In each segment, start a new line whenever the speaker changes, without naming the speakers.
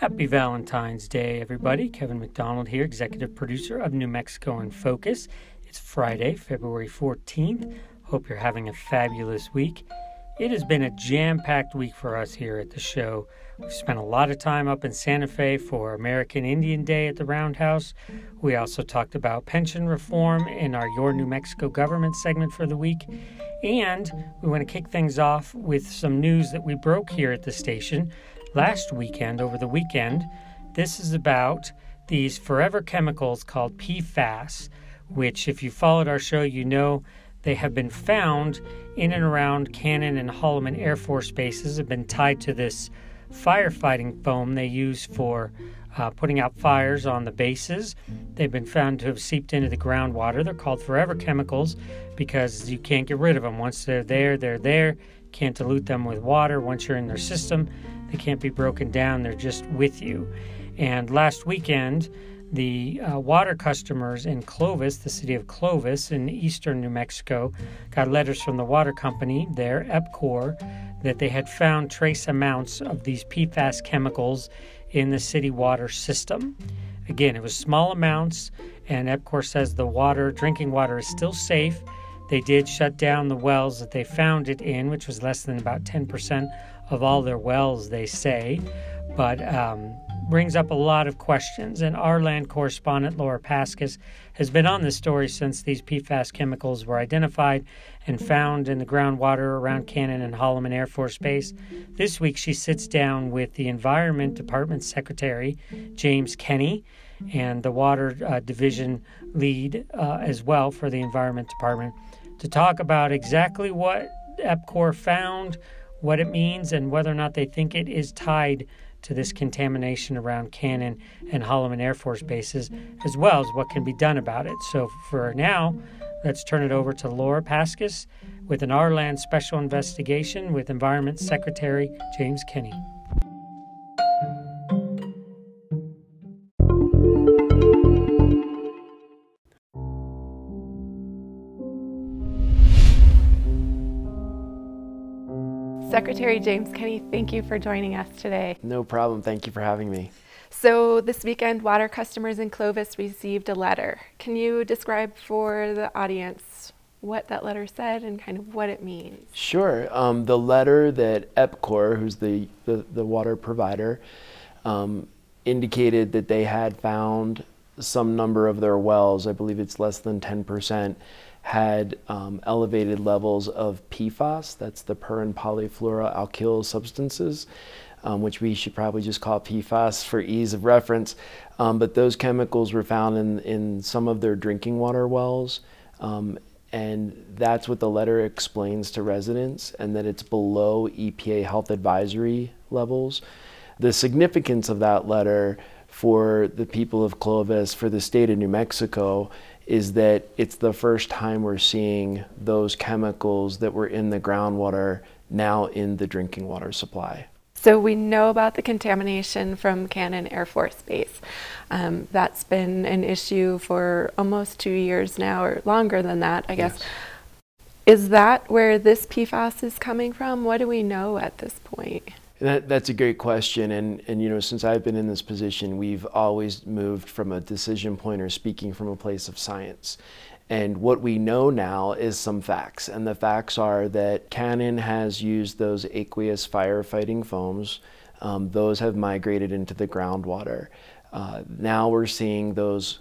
Happy Valentine's Day, everybody. Kevin McDonald here, executive producer of New Mexico in Focus. It's Friday, February 14th. Hope you're having a fabulous week. It has been a jam packed week for us here at the show. We've spent a lot of time up in Santa Fe for American Indian Day at the Roundhouse. We also talked about pension reform in our Your New Mexico government segment for the week. And we want to kick things off with some news that we broke here at the station last weekend, over the weekend. This is about these forever chemicals called PFAS, which, if you followed our show, you know they have been found in and around Cannon and Holloman Air Force bases, have been tied to this firefighting foam they use for uh, putting out fires on the bases. They've been found to have seeped into the groundwater. They're called forever chemicals because you can't get rid of them. Once they're there, they're there. Can't dilute them with water. Once you're in their system, they can't be broken down, they're just with you. And last weekend, the uh, water customers in Clovis, the city of Clovis in eastern New Mexico, got letters from the water company there, EPCOR, that they had found trace amounts of these PFAS chemicals in the city water system. Again, it was small amounts, and EPCOR says the water, drinking water, is still safe. They did shut down the wells that they found it in, which was less than about 10% of all their wells, they say, but um, brings up a lot of questions. And our land correspondent, Laura Paskus, has been on this story since these PFAS chemicals were identified and found in the groundwater around Cannon and Holloman Air Force Base. This week, she sits down with the Environment Department Secretary, James Kenney, and the Water uh, Division lead uh, as well for the Environment Department to talk about exactly what EPCOR found what it means and whether or not they think it is tied to this contamination around Cannon and Holloman Air Force bases, as well as what can be done about it. So for now, let's turn it over to Laura Paskus with an Our Land special investigation with Environment Secretary James Kenney.
Secretary James Kenney, thank you for joining us today.
No problem. Thank you for having me.
So, this weekend, water customers in Clovis received a letter. Can you describe for the audience what that letter said and kind of what it means?
Sure. Um, the letter that EPCOR, who's the, the, the water provider, um, indicated that they had found some number of their wells, I believe it's less than 10%, had um, elevated levels of PFAS, that's the per and polyfluoroalkyl substances, um, which we should probably just call PFAS for ease of reference. Um, but those chemicals were found in, in some of their drinking water wells. Um, and that's what the letter explains to residents, and that it's below EPA health advisory levels. The significance of that letter for the people of Clovis, for the state of New Mexico, is that it's the first time we're seeing those chemicals that were in the groundwater now in the drinking water supply.
So we know about the contamination from Cannon Air Force Base. Um, that's been an issue for almost two years now, or longer than that, I guess. Yes. Is that where this PFAS is coming from? What do we know at this point?
That, that's a great question, and and you know since I've been in this position, we've always moved from a decision point or speaking from a place of science. And what we know now is some facts, and the facts are that Cannon has used those aqueous firefighting foams. Um, those have migrated into the groundwater. Uh, now we're seeing those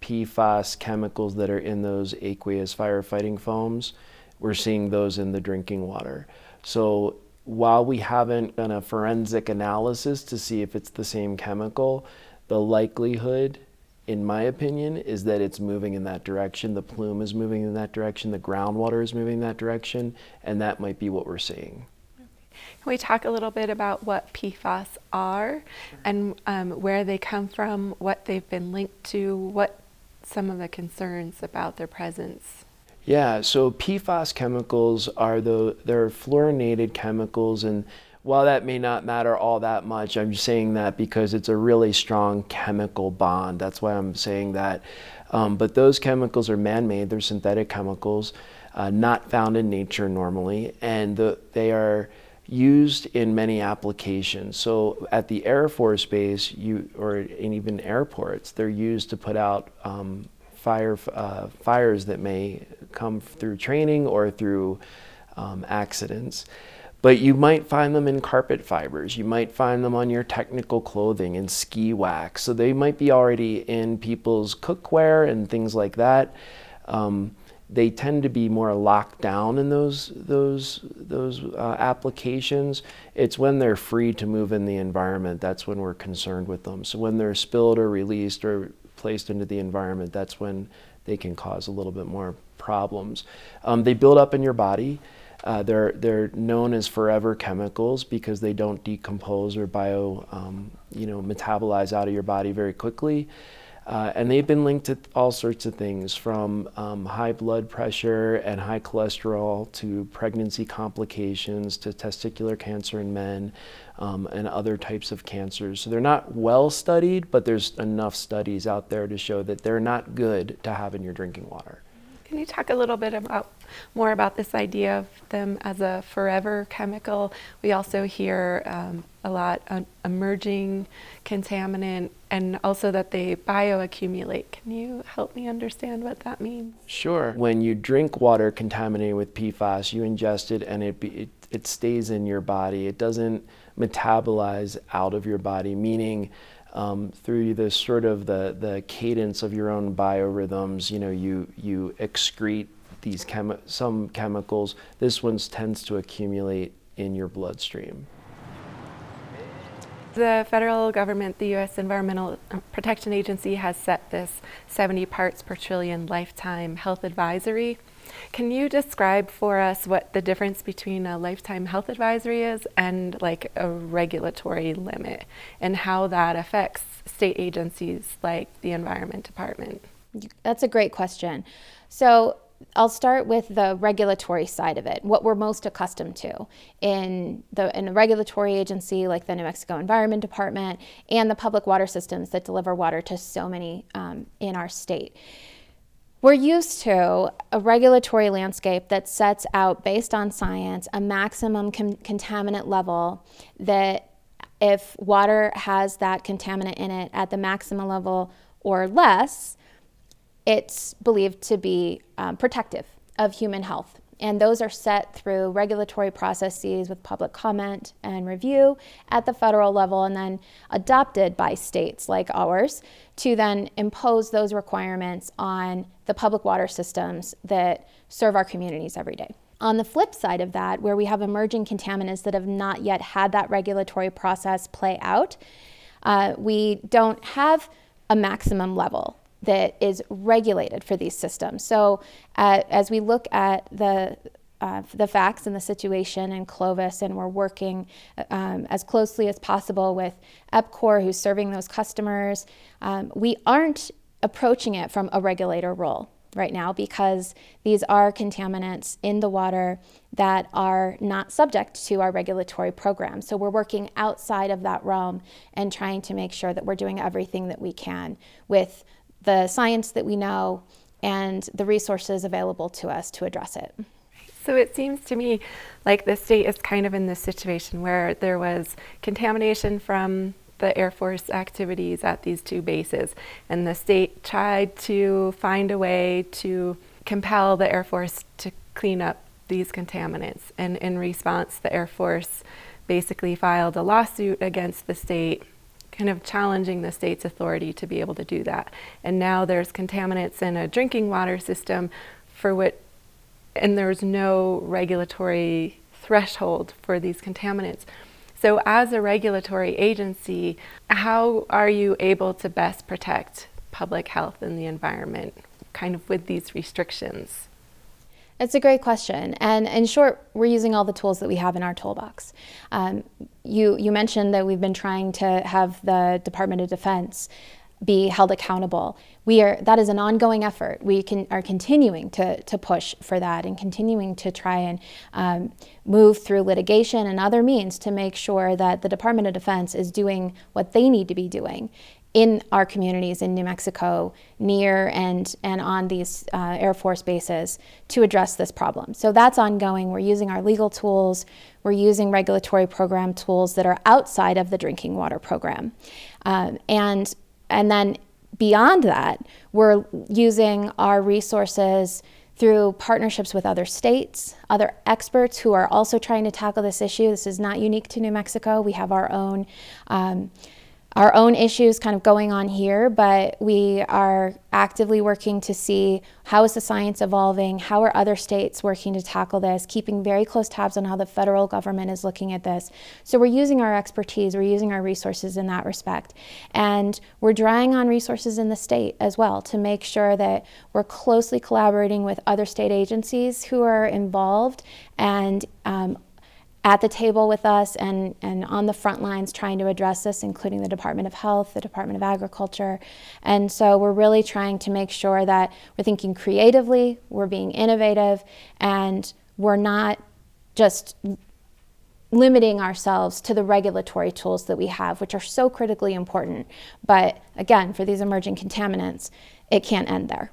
PFAS chemicals that are in those aqueous firefighting foams. We're seeing those in the drinking water. So while we haven't done a forensic analysis to see if it's the same chemical, the likelihood, in my opinion, is that it's moving in that direction. The plume is moving in that direction, the groundwater is moving in that direction, and that might be what we're seeing.
Can we talk a little bit about what PFAS are and um, where they come from, what they've been linked to, what some of the concerns about their presence?
Yeah, so PFAS chemicals are the they're fluorinated chemicals and while that may not matter all that much, I'm saying that because it's a really strong chemical bond. That's why I'm saying that. Um, but those chemicals are man-made. They're synthetic chemicals, uh, not found in nature normally, and the, they are used in many applications. So at the Air Force Base, you or in even airports, they're used to put out um, fire uh, fires that may come through training or through um, accidents. But you might find them in carpet fibers. You might find them on your technical clothing and ski wax. So they might be already in people's cookware and things like that. Um, they tend to be more locked down in those those those uh, applications. It's when they're free to move in the environment that's when we're concerned with them. So when they're spilled or released or placed into the environment, that's when they can cause a little bit more problems. Um, they build up in your body. Uh, they're they're known as forever chemicals because they don't decompose or bio um, you know metabolize out of your body very quickly. Uh, and they've been linked to all sorts of things from um, high blood pressure and high cholesterol to pregnancy complications to testicular cancer in men um, and other types of cancers. So they're not well studied, but there's enough studies out there to show that they're not good to have in your drinking water.
Can you talk a little bit about more about this idea of them as a forever chemical? We also hear um, a lot on emerging contaminant and also that they bioaccumulate. Can you help me understand what that means?
Sure. When you drink water contaminated with PFAS, you ingest it and it, be, it, it stays in your body. It doesn't metabolize out of your body, meaning um, through the sort of the, the cadence of your own biorhythms, you know, you, you excrete these chemi- some chemicals. This one tends to accumulate in your bloodstream.
The federal government, the U.S. Environmental Protection Agency, has set this 70 parts per trillion lifetime health advisory. Can you describe for us what the difference between a lifetime health advisory is and like a regulatory limit and how that affects state agencies like the Environment Department?
That's a great question. So, I'll start with the regulatory side of it, what we're most accustomed to in the in a regulatory agency like the New Mexico Environment Department and the public water systems that deliver water to so many um, in our state. We're used to a regulatory landscape that sets out, based on science, a maximum con- contaminant level that if water has that contaminant in it at the maximum level or less, it's believed to be um, protective of human health. And those are set through regulatory processes with public comment and review at the federal level and then adopted by states like ours to then impose those requirements on the public water systems that serve our communities every day. On the flip side of that, where we have emerging contaminants that have not yet had that regulatory process play out, uh, we don't have a maximum level that is regulated for these systems. So, uh, as we look at the uh, the facts and the situation in Clovis, and we're working um, as closely as possible with EPCOR, who's serving those customers. Um, we aren't approaching it from a regulator role right now because these are contaminants in the water that are not subject to our regulatory program. So we're working outside of that realm and trying to make sure that we're doing everything that we can with the science that we know and the resources available to us to address it.
So it seems to me like the state is kind of in this situation where there was contamination from the Air Force activities at these two bases, and the state tried to find a way to compel the Air Force to clean up these contaminants. And in response, the Air Force basically filed a lawsuit against the state kind of challenging the state's authority to be able to do that. And now there's contaminants in a drinking water system for which, and there's no regulatory threshold for these contaminants. So, as a regulatory agency, how are you able to best protect public health and the environment, kind of with these restrictions?
It's a great question. And in short, we're using all the tools that we have in our toolbox. Um, you, you mentioned that we've been trying to have the Department of Defense be held accountable. We are that is an ongoing effort. We can are continuing to to push for that and continuing to try and um, move through litigation and other means to make sure that the Department of Defense is doing what they need to be doing in our communities in New Mexico, near and, and on these uh, Air Force bases to address this problem. So that's ongoing. We're using our legal tools, we're using regulatory program tools that are outside of the drinking water program. Um, and, and then beyond that, we're using our resources through partnerships with other states, other experts who are also trying to tackle this issue. This is not unique to New Mexico. We have our own. Um, our own issues kind of going on here, but we are actively working to see how is the science evolving, how are other states working to tackle this, keeping very close tabs on how the federal government is looking at this. So we're using our expertise, we're using our resources in that respect. And we're drawing on resources in the state as well to make sure that we're closely collaborating with other state agencies who are involved and um, at the table with us and, and on the front lines trying to address this, including the Department of Health, the Department of Agriculture. And so we're really trying to make sure that we're thinking creatively, we're being innovative, and we're not just limiting ourselves to the regulatory tools that we have, which are so critically important. But again, for these emerging contaminants, it can't end there.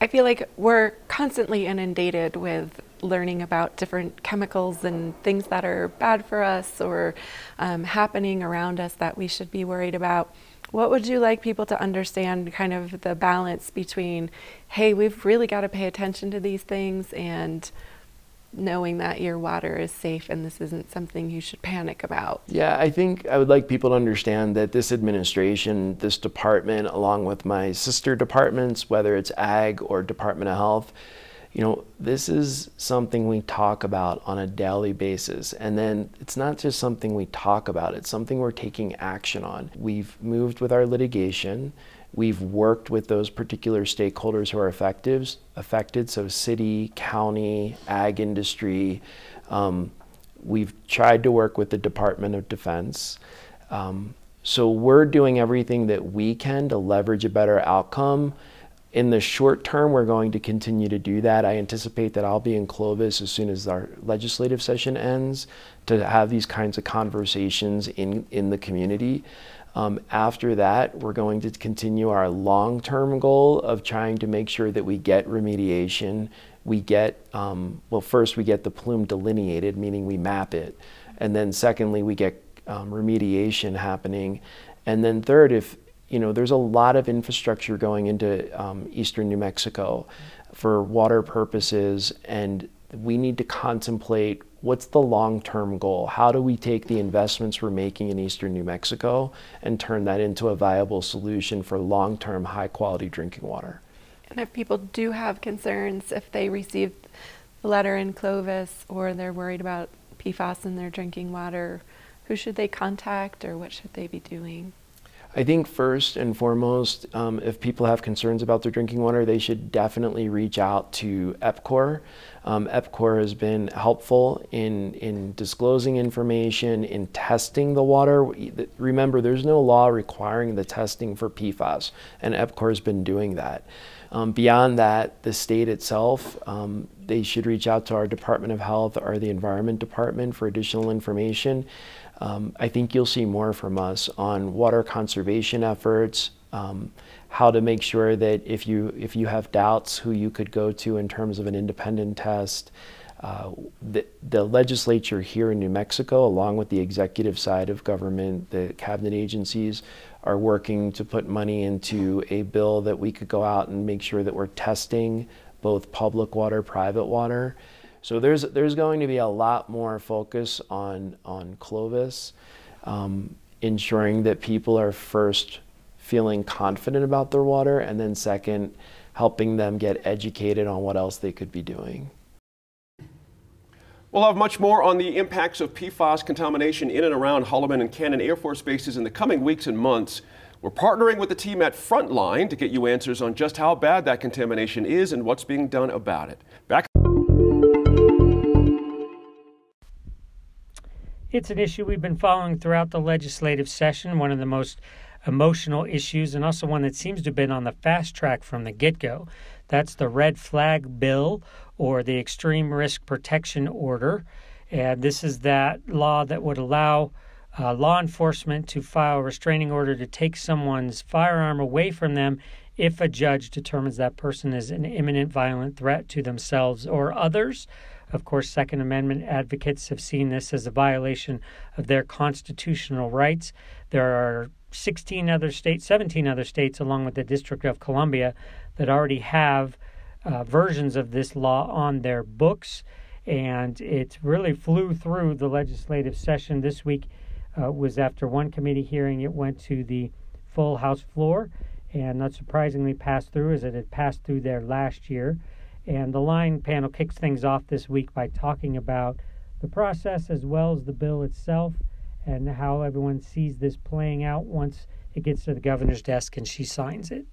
I feel like we're constantly inundated with learning about different chemicals and things that are bad for us or um, happening around us that we should be worried about. What would you like people to understand kind of the balance between, hey, we've really got to pay attention to these things and knowing that your water is safe and this isn't something you should panic about?
Yeah, I think I would like people to understand that this administration, this department, along with my sister departments, whether it's Ag or Department of Health, you know, this is something we talk about on a daily basis. And then it's not just something we talk about, it's something we're taking action on. We've moved with our litigation. We've worked with those particular stakeholders who are affected, affected so city, county, ag industry. Um, we've tried to work with the Department of Defense. Um, so we're doing everything that we can to leverage a better outcome in the short term, we're going to continue to do that. I anticipate that I'll be in Clovis as soon as our legislative session ends to have these kinds of conversations in, in the community. Um, after that, we're going to continue our long term goal of trying to make sure that we get remediation. We get, um, well, first, we get the plume delineated, meaning we map it. And then, secondly, we get um, remediation happening. And then, third, if you know, there's a lot of infrastructure going into um, eastern New Mexico for water purposes, and we need to contemplate what's the long-term goal? How do we take the investments we're making in eastern New Mexico and turn that into a viable solution for long-term, high-quality drinking water?
And if people do have concerns, if they receive a letter in Clovis or they're worried about PFAS in their drinking water, who should they contact or what should they be doing?
I think first and foremost, um, if people have concerns about their drinking water, they should definitely reach out to EPCOR. Um, EPCOR has been helpful in, in disclosing information, in testing the water. Remember, there's no law requiring the testing for PFAS, and EPCOR has been doing that. Um, beyond that, the state itself, um, they should reach out to our Department of Health or the Environment Department for additional information. Um, I think you'll see more from us on water conservation efforts, um, how to make sure that if you if you have doubts, who you could go to in terms of an independent test. Uh, the, the legislature here in New Mexico, along with the executive side of government, the cabinet agencies, are working to put money into a bill that we could go out and make sure that we're testing both public water, private water. So there's there's going to be a lot more focus on on Clovis, um, ensuring that people are first feeling confident about their water, and then second, helping them get educated on what else they could be doing.
We'll have much more on the impacts of PFAS contamination in and around Holloman and Cannon Air Force bases in the coming weeks and months. We're partnering with the team at Frontline to get you answers on just how bad that contamination is and what's being done about it. Back
It's an issue we've been following throughout the legislative session, one of the most emotional issues, and also one that seems to have been on the fast track from the get go. That's the red flag bill or the extreme risk protection order. And this is that law that would allow uh, law enforcement to file a restraining order to take someone's firearm away from them if a judge determines that person is an imminent violent threat to themselves or others. Of course, Second Amendment advocates have seen this as a violation of their constitutional rights. There are 16 other states, 17 other states, along with the District of Columbia, that already have uh, versions of this law on their books. And it really flew through the legislative session this week. Uh, was after one committee hearing, it went to the full House floor, and not surprisingly passed through as it had passed through there last year. And the line panel kicks things off this week by talking about the process as well as the bill itself and how everyone sees this playing out once it gets to the governor's desk and she signs it.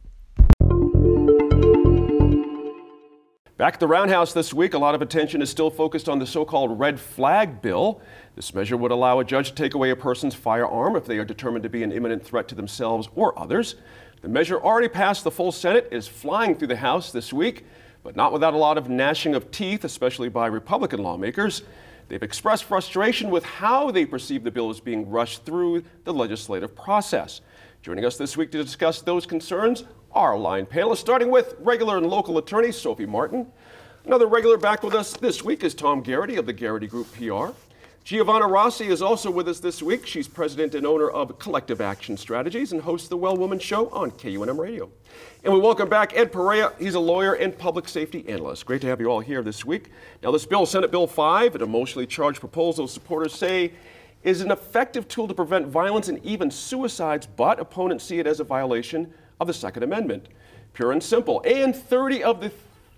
Back at the Roundhouse this week, a lot of attention is still focused on the so called red flag bill. This measure would allow a judge to take away a person's firearm if they are determined to be an imminent threat to themselves or others. The measure already passed the full Senate, is flying through the House this week, but not without a lot of gnashing of teeth, especially by Republican lawmakers. They've expressed frustration with how they perceive the bill as being rushed through the legislative process. Joining us this week to discuss those concerns are line panelists, starting with regular and local attorney Sophie Martin. Another regular back with us this week is Tom Garrity of the Garrity Group PR. Giovanna Rossi is also with us this week. She's president and owner of Collective Action Strategies and hosts the Well Woman Show on KUNM Radio. And we welcome back Ed Perea. He's a lawyer and public safety analyst. Great to have you all here this week. Now, this bill, Senate Bill 5, an emotionally charged proposal, supporters say is an effective tool to prevent violence and even suicides, but opponents see it as a violation of the Second Amendment. Pure and simple. And 30 of the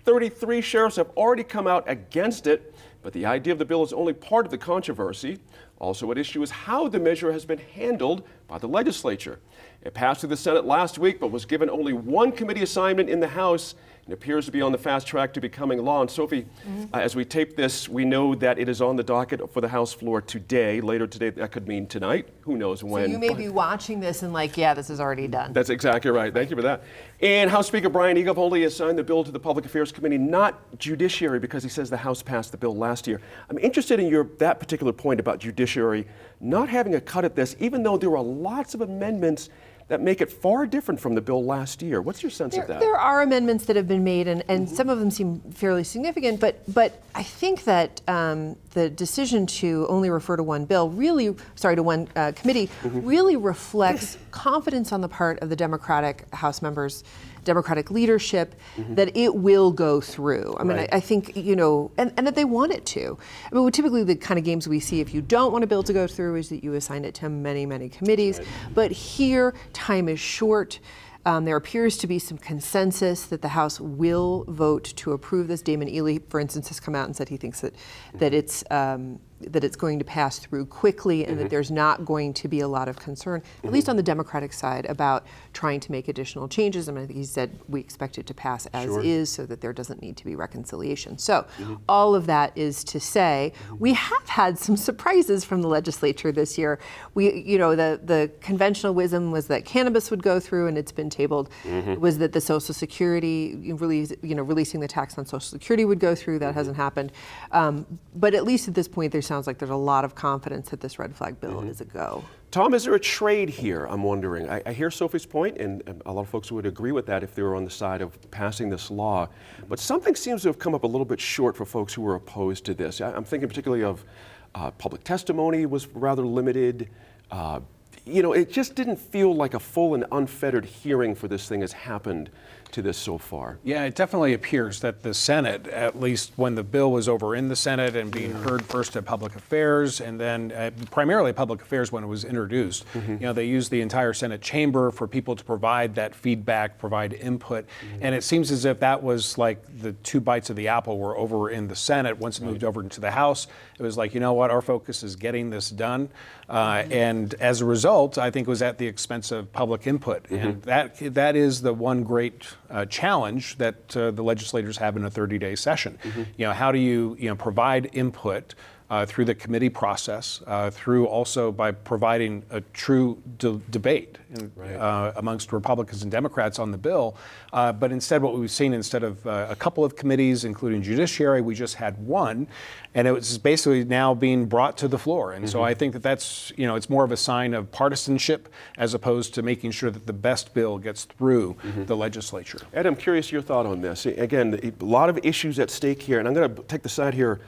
33 sheriffs have already come out against it. But the idea of the bill is only part of the controversy. Also at issue is how the measure has been handled by the legislature. It passed through the Senate last week, but was given only one committee assignment in the House and appears to be on the fast track to becoming law. And Sophie, mm-hmm. uh, as we tape this, we know that it is on the docket for the House floor today. Later today, that could mean tonight. Who knows when?
So you may be watching this and like, yeah, this is already done.
That's exactly right. Thank you for that. And House Speaker Brian Egolf assigned the bill to the Public Affairs Committee, not judiciary, because he says the House passed the bill last year. I'm interested in your that particular point about judiciary not having a cut at this, even though there are lots of amendments that make it far different from the bill last year. What's your sense
there,
of that?
There are amendments that have been made, and, and mm-hmm. some of them seem fairly significant, but, but I think that um, the decision to only refer to one bill really, sorry, to one uh, committee, mm-hmm. really reflects confidence on the part of the Democratic House members Democratic leadership mm-hmm. that it will go through. I mean, I, I, think, you know, and, and that they want it to. I mean, typically the kind of games we see if you don't want a bill to go through is that you assign it to many, many committees. Right. But here, time is short. Um, there appears to be some consensus that the House will vote to approve this. Daymon Ely, for instance, has come out and said he thinks that that it's um, that it's going to pass through quickly and mm-hmm. that there's not going to be a lot of concern, mm-hmm. at least on the Democratic side, about trying to make additional changes. And I mean, he said we expect it to pass as sure. is so that there doesn't need to be reconciliation. So, mm-hmm. all of that is to say mm-hmm. we have had some surprises from the legislature this year. We, you know, the, the conventional wisdom was that cannabis would go through and it's been tabled, mm-hmm. was that the Social Security, release, you know, releasing the tax on Social Security would go through. That mm-hmm. hasn't happened. Um, but at least at this point, there's sounds like there's a lot of confidence that this red flag bill mm-hmm. is a go.
Tom, is there a trade here? I'm wondering. I, I hear Sophie's point, and, a lot of folks would agree with that if they were on the side of passing this law. But something seems to have come up a little bit short for folks who are opposed to this. I, am thinking particularly of uh, public testimony was rather limited. Uh, you know, it just didn't feel like a full and unfettered hearing for this thing has happened to this so far.
Yeah, it definitely appears that the Senate, at least when the bill was over in the Senate and being mm-hmm. heard first at Public Affairs and then uh, primarily Public Affairs when it was introduced, mm-hmm. you know, they used the entire Senate chamber for people to provide that feedback, provide input. Mm-hmm. And it seems as if that was like the two bites of the apple were over in the Senate. Once it moved over into the House, it was like, you know what, our focus is getting this done. Uh, and as a result, I think it was at the expense of public input. Mm-hmm. And that, that is the one great uh, challenge that uh, the legislators have in a 30-day session. Mm-hmm. You know, how do you, you know, provide input uh, through the committee process, uh, through also by providing a true de- debate in, uh, amongst Republicans and Democrats on the bill. Uh, but instead, what we've seen instead of uh, a couple of committees, including Judiciary, we just had one, and it was basically now being brought to the floor. And so I think that that's you know it's more of a sign of partisanship as opposed to making sure that the best bill gets through the legislature.
Ed, I'm curious your thought on this. Again, a lot of issues at stake here, and I'm going to take the side here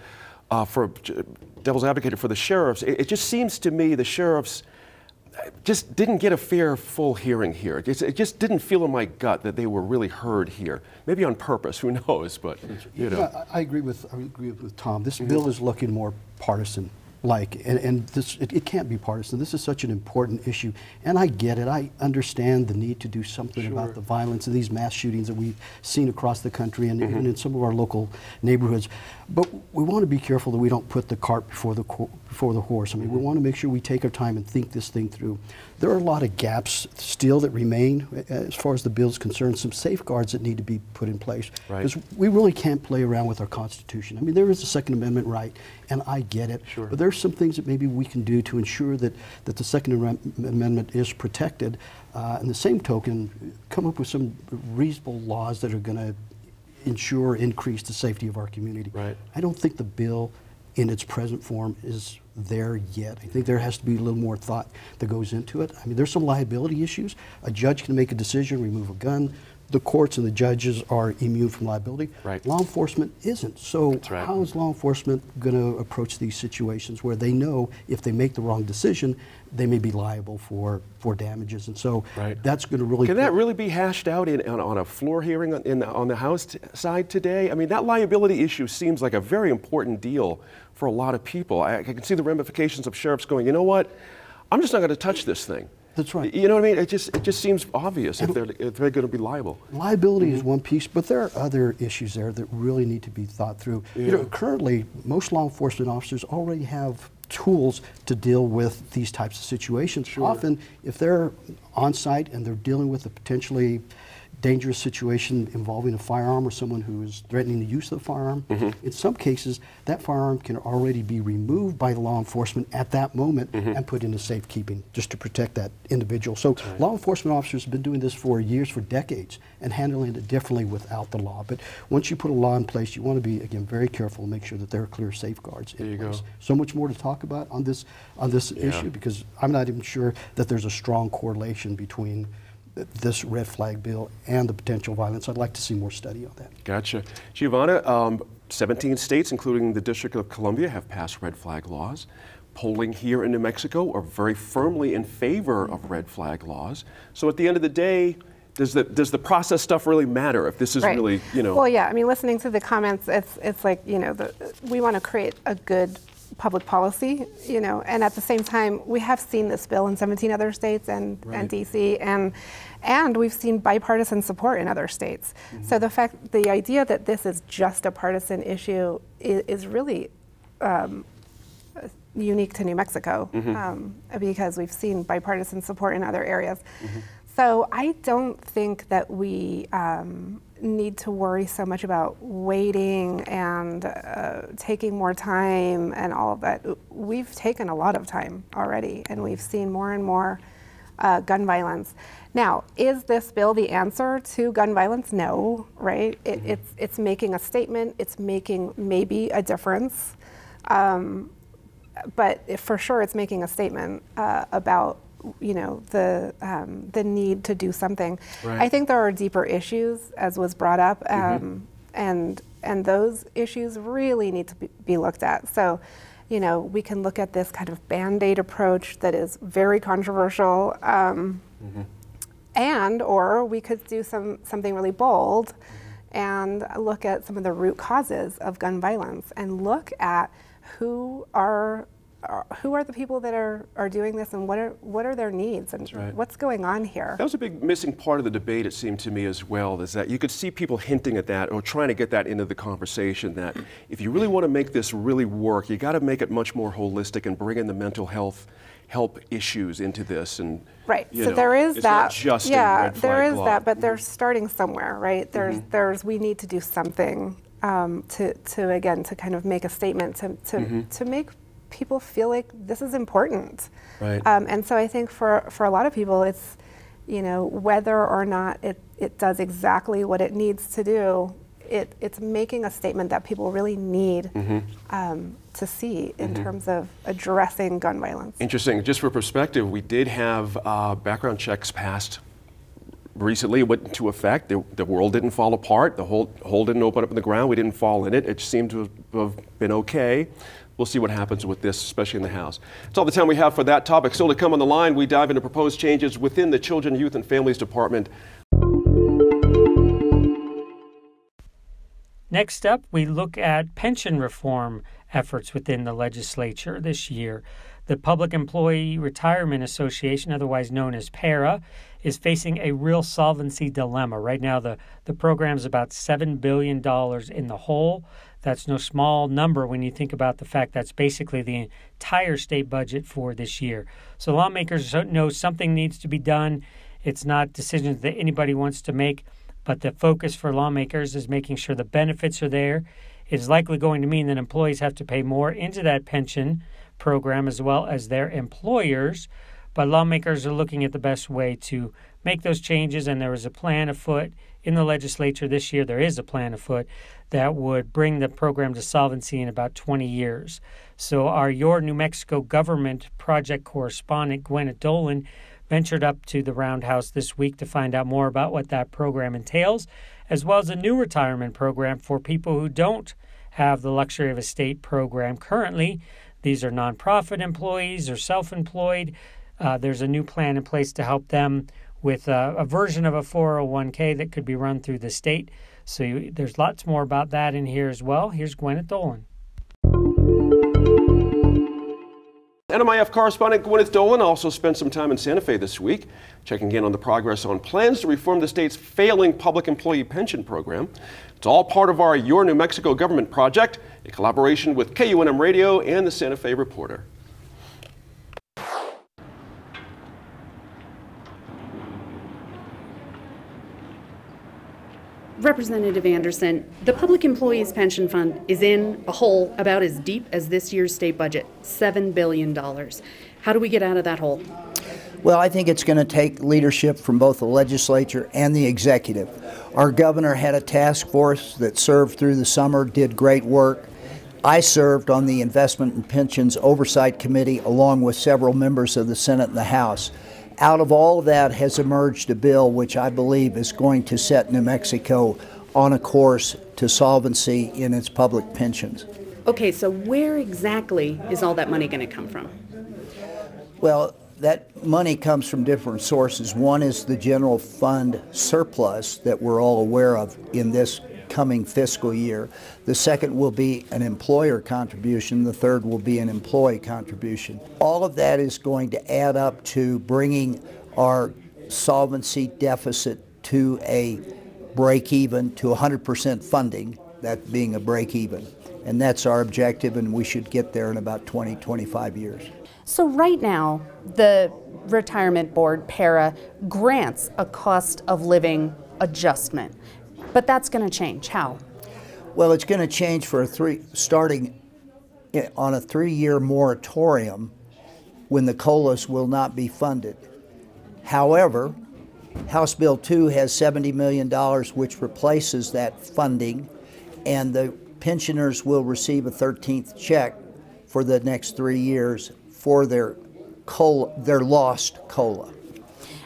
uh, for devil's advocate for the sheriffs. It, it just seems to me the sheriffs uh, just didn't get a fair, full hearing here. It just, it just didn't feel in my gut that they were really heard here. Maybe on purpose, who knows? But you know,
Yeah, I I agree with, I agree with Tom. This bill is looking more partisan like, and, and this, it, it can't be partisan. This is such an important issue. And I get it. I understand the need to do something about the violence of these mass shootings that we've seen across the country and mm-hmm. even in some of our local neighborhoods. But we want to be careful that we don't put the cart before the, before the horse. I mean, we mm-hmm. want to make sure we take our time and think this thing through. There are a lot of gaps still that remain uh, as far as the bill is concerned, some safeguards that need to be put in place.
Right.
Because we really can't play around with our Constitution. I mean, there is a Second Amendment right, and I get it.
Sure.
But are some things that maybe we can do to ensure that, that the Second Amendment is protected. Uh, and the same token, come up with some reasonable laws that are going to ensure, increase the safety of our community.
Right.
I don't think the bill in its present form is there yet. I think there has to be a little more thought that goes into it. I mean, there's some liability issues. A judge can make a decision, remove a gun. The courts and the judges are immune from liability.
Right.
Law enforcement isn't. So
right.
how is law enforcement going to approach these situations where they know if they make the wrong decision, they may be liable for, for damages? And so
Right.
that's going to really
Can that really be hashed out in, on, on a floor hearing on- in the, on the House t- side today? I mean, that liability issue seems like a very important deal for a lot of people. I, I can see the ramifications of sheriffs going, you know what? I'm just not going to touch this thing.
That's right.
You know what I mean? It just, it just seems obvious if they're, if they're going to be liable.
Liability
Mm-hmm.
is one piece, but there are other issues there that really need to be thought through. You know, currently, most law enforcement officers already have tools to deal with these types of situations. Often, if they're on site and they're dealing with a potentially dangerous situation involving a firearm or someone who is threatening the use of the firearm,
Mm-hmm.
in some cases, that firearm can already be removed by law enforcement at that moment
Mm-hmm.
and put into safekeeping just to protect that individual. So, law enforcement officers have been doing this for years, for decades, and handling it differently without the law. But once you put a law in place, you want to be, again, very careful and make sure that there are clear safeguards in
There you
place.
go.
So much more to talk about on this, on this issue because I'm not even sure that there's a strong correlation between this red flag bill and the potential violence. I'd like to see more study on that.
Gotcha. Giovanna, um, 17 states, including the District of Columbia, have passed red flag laws. Polling here in New Mexico are very firmly in favor of red flag laws. So at the end of the day, does the, does the process stuff really matter if this is
Right.
really, you know?
Well, yeah. I mean, listening to the comments, it's it's like you know, the, we want to create a good public policy, you know, and at the same time, we have seen this bill in 17 other states and and DC, and and we've seen bipartisan support in other states. So the fact, the idea that this is just a partisan issue is, is really unique to New Mexico um, because we've seen bipartisan support in other areas. So I don't think that we um, need to worry so much about waiting and uh, taking more time and all of that. We've taken a lot of time already, and we've seen more and more uh, gun violence. Now, is this bill the answer to gun violence? No, right? It, It's it's making a statement. It's making maybe a difference Um, but if for sure it's making a statement uh, about you know the um, the need to do something.
Right.
I think there are deeper issues, as was brought up, um, and and those issues really need to be, be looked at. So. You know, we can look at this kind of band-aid approach that is very controversial, um, and or we could do some something really bold and look at some of the root causes of gun violence and look at who are, are who are the people that are, are doing this and what are what are their needs and
right.
what's going on here.
That was a big missing part of the debate, it seemed to me as well, is that you could see people hinting at that or trying to get that into the conversation that if you really want to make this really work, you got to make it much more holistic and bring in the mental health help issues into this. And
Right. So
know,
there is that.
Just
yeah, there is there
law.
that, but they're starting somewhere, right? There's
Mm-hmm.
there's we need to do something um, to, to again to kind of make a statement to to, mm-hmm. to make people feel like this is important.
Right.
Um, and so I think for for a lot of people, it's you know whether or not it it does exactly what it needs to do. It, it's making a statement that people really need mm-hmm. um, to see in mm-hmm. terms of addressing gun violence.
Interesting. Just for perspective, we did have uh, background checks passed recently it went into effect. The, the, world didn't fall apart. The hole, hole didn't open up in the ground. We didn't fall in it. It seemed to have been okay. We'll see what happens with this, especially in the House. That's all the time we have for that topic. Still to come on the line, we dive into proposed changes within the Children, Youth, and Families Department.
Next up, we look at pension reform efforts within the legislature this year. The Public Employee Retirement Association, otherwise known as PERA, is facing a real solvency dilemma. Right now, the, the program is about $7 billion in the hole. That's no small number when you think about the fact that's basically the entire state budget for this year. So lawmakers know something needs to be done. It's not decisions that anybody wants to make, but the focus for lawmakers is making sure the benefits are there. It's likely going to mean that employees have to pay more into that pension program as well as their employers but lawmakers are looking at the best way to make those changes, and there is a plan afoot in the legislature this year. There is a plan afoot that would bring the program to solvency in about 20 years. So, our Your New Mexico Government Project correspondent, Gwyneth Doland, ventured up to the Roundhouse this week to find out more about what that program entails, as well as a new retirement program for people who don't have the luxury of a state program currently. These are nonprofit employees or self employed uh, there's a new plan in place to help them with a, a, version of a 401k that could be run through the state. So you, there's lots more about that in here as well. Here's Gwyneth Doland.
NMIF correspondent Gwyneth Doland also spent some time in Santa Fe this week, checking in on the progress on plans to reform the state's failing public employee pension program. It's all part of our Your New Mexico Government project, a collaboration with KUNM Radio and the Santa Fe Reporter.
Representative Anderson, the Public Employees Pension Fund is in a hole about as deep as this year's state budget $7 billion. How do we get out of that hole?
Well, I think it's going to take leadership from both the legislature and the executive. Our governor had a task force that served through the summer, did great work. I served on the Investment and Pensions Oversight Committee along with several members of the Senate and the House out of all of that has emerged a bill which I believe is going to set New Mexico on a course to solvency in its public pensions.
Okay, so where exactly is all that money going to come from?
Well, that money comes from different sources. One is the general fund surplus that we're all aware of in this coming fiscal year. The second will be an employer contribution. The third will be an employee contribution. All of that is going to add up to bringing our solvency deficit to a break even, to 100% funding, that being a break even. And that's our objective, and we should get there in about 20, 25 years.
So, right now, the retirement board, PERA, grants a cost of living adjustment. But that's going to change. How?
Well, it's going to change for a three, starting on a three year moratorium when the COLAs will not be funded. However, House Bill 2 has $70 million, which replaces that funding, and the pensioners will receive a 13th check for the next three years for their, COLA, their lost COLA.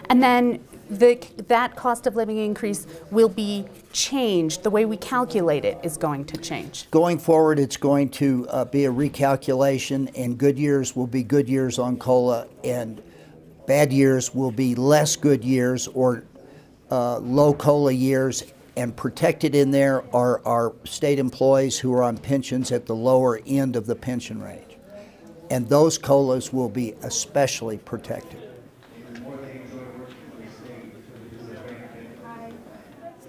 And then the, that cost of living increase will be changed. The way we calculate it is going to change.
Going forward, it's going to uh, be a recalculation, and good years will be good years on COLA, and bad years will be less good years or uh, low COLA years. And protected in there are our state employees who are on pensions at the lower end of the pension range. And those COLAs will be especially protected.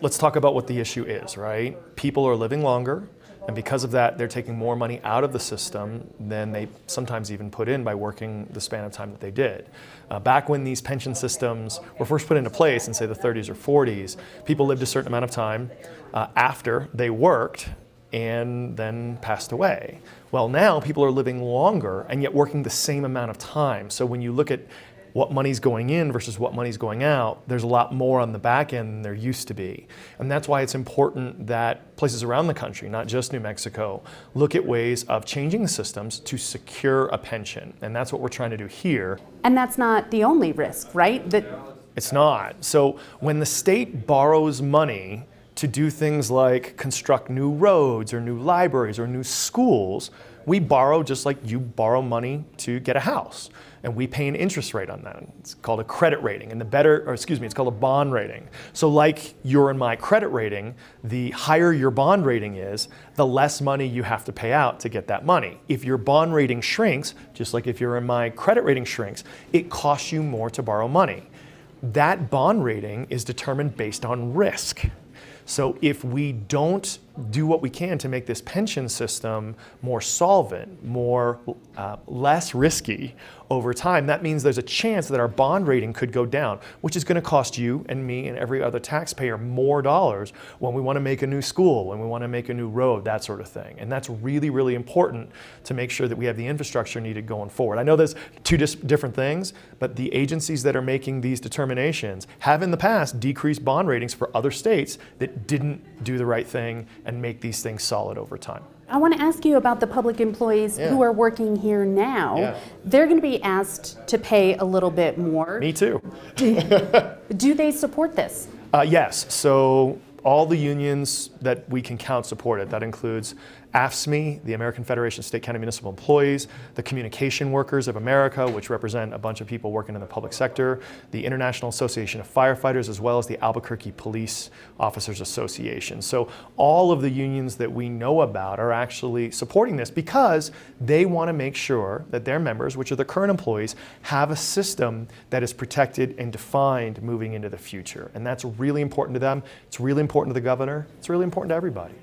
Let's talk about what the issue is, right? People are living longer, and because of that, they're taking more money out of the system than they sometimes even put in by working the span of time that they did. Uh, back when these pension systems were first put into place in, say, the 30s or 40s, people lived a certain amount of time uh, after they worked and then passed away. Well, now people are living longer and yet working the same amount of time. So when you look at what money's going in versus what money's going out, there's a lot more on the back end than there used to be. And that's why it's important that places around the country, not just New Mexico, look at ways of changing the systems to secure a pension. And that's what we're trying to do here.
And that's not the only risk, right? That
it's not. So when the state borrows money to do things like construct new roads or new libraries or new schools, we borrow just like you borrow money to get a house. And we pay an interest rate on that. It's called a credit rating. And the better, or excuse me, it's called a bond rating. So, like your and my credit rating, the higher your bond rating is, the less money you have to pay out to get that money. If your bond rating shrinks, just like if your and my credit rating shrinks, it costs you more to borrow money. That bond rating is determined based on risk. So if we don't do what we can to make this pension system more solvent, more uh, less risky over time, that means there's a chance that our bond rating could go down, which is going to cost you and me and every other taxpayer more dollars when we want to make a new school, when we want to make a new road, that sort of thing. And that's really, really important to make sure that we have the infrastructure needed going forward. I know there's two dis- different things, but the agencies that are making these determinations have in the past decreased bond ratings for other states that didn't do the right thing and make these things solid over time.
I want to ask you about the public employees
Yeah.
who are working here now.
Yeah.
They're going to be asked to pay a little bit more.
Me too.
Do they support this?
Uh, yes. So all the unions that we can count support it. That includes AFSCME, the American Federation of State County Municipal Employees, the Communication Workers of America, which represent a bunch of people working in the public sector, the International Association of Firefighters, as well as the Albuquerque Police Officers Association. So all of the unions that we know about are actually supporting this because they want to make sure that their members, which are the current employees, have a system that is protected and defined moving into the future. And that's really important to them. It's really important to the governor. It's really important to everybody.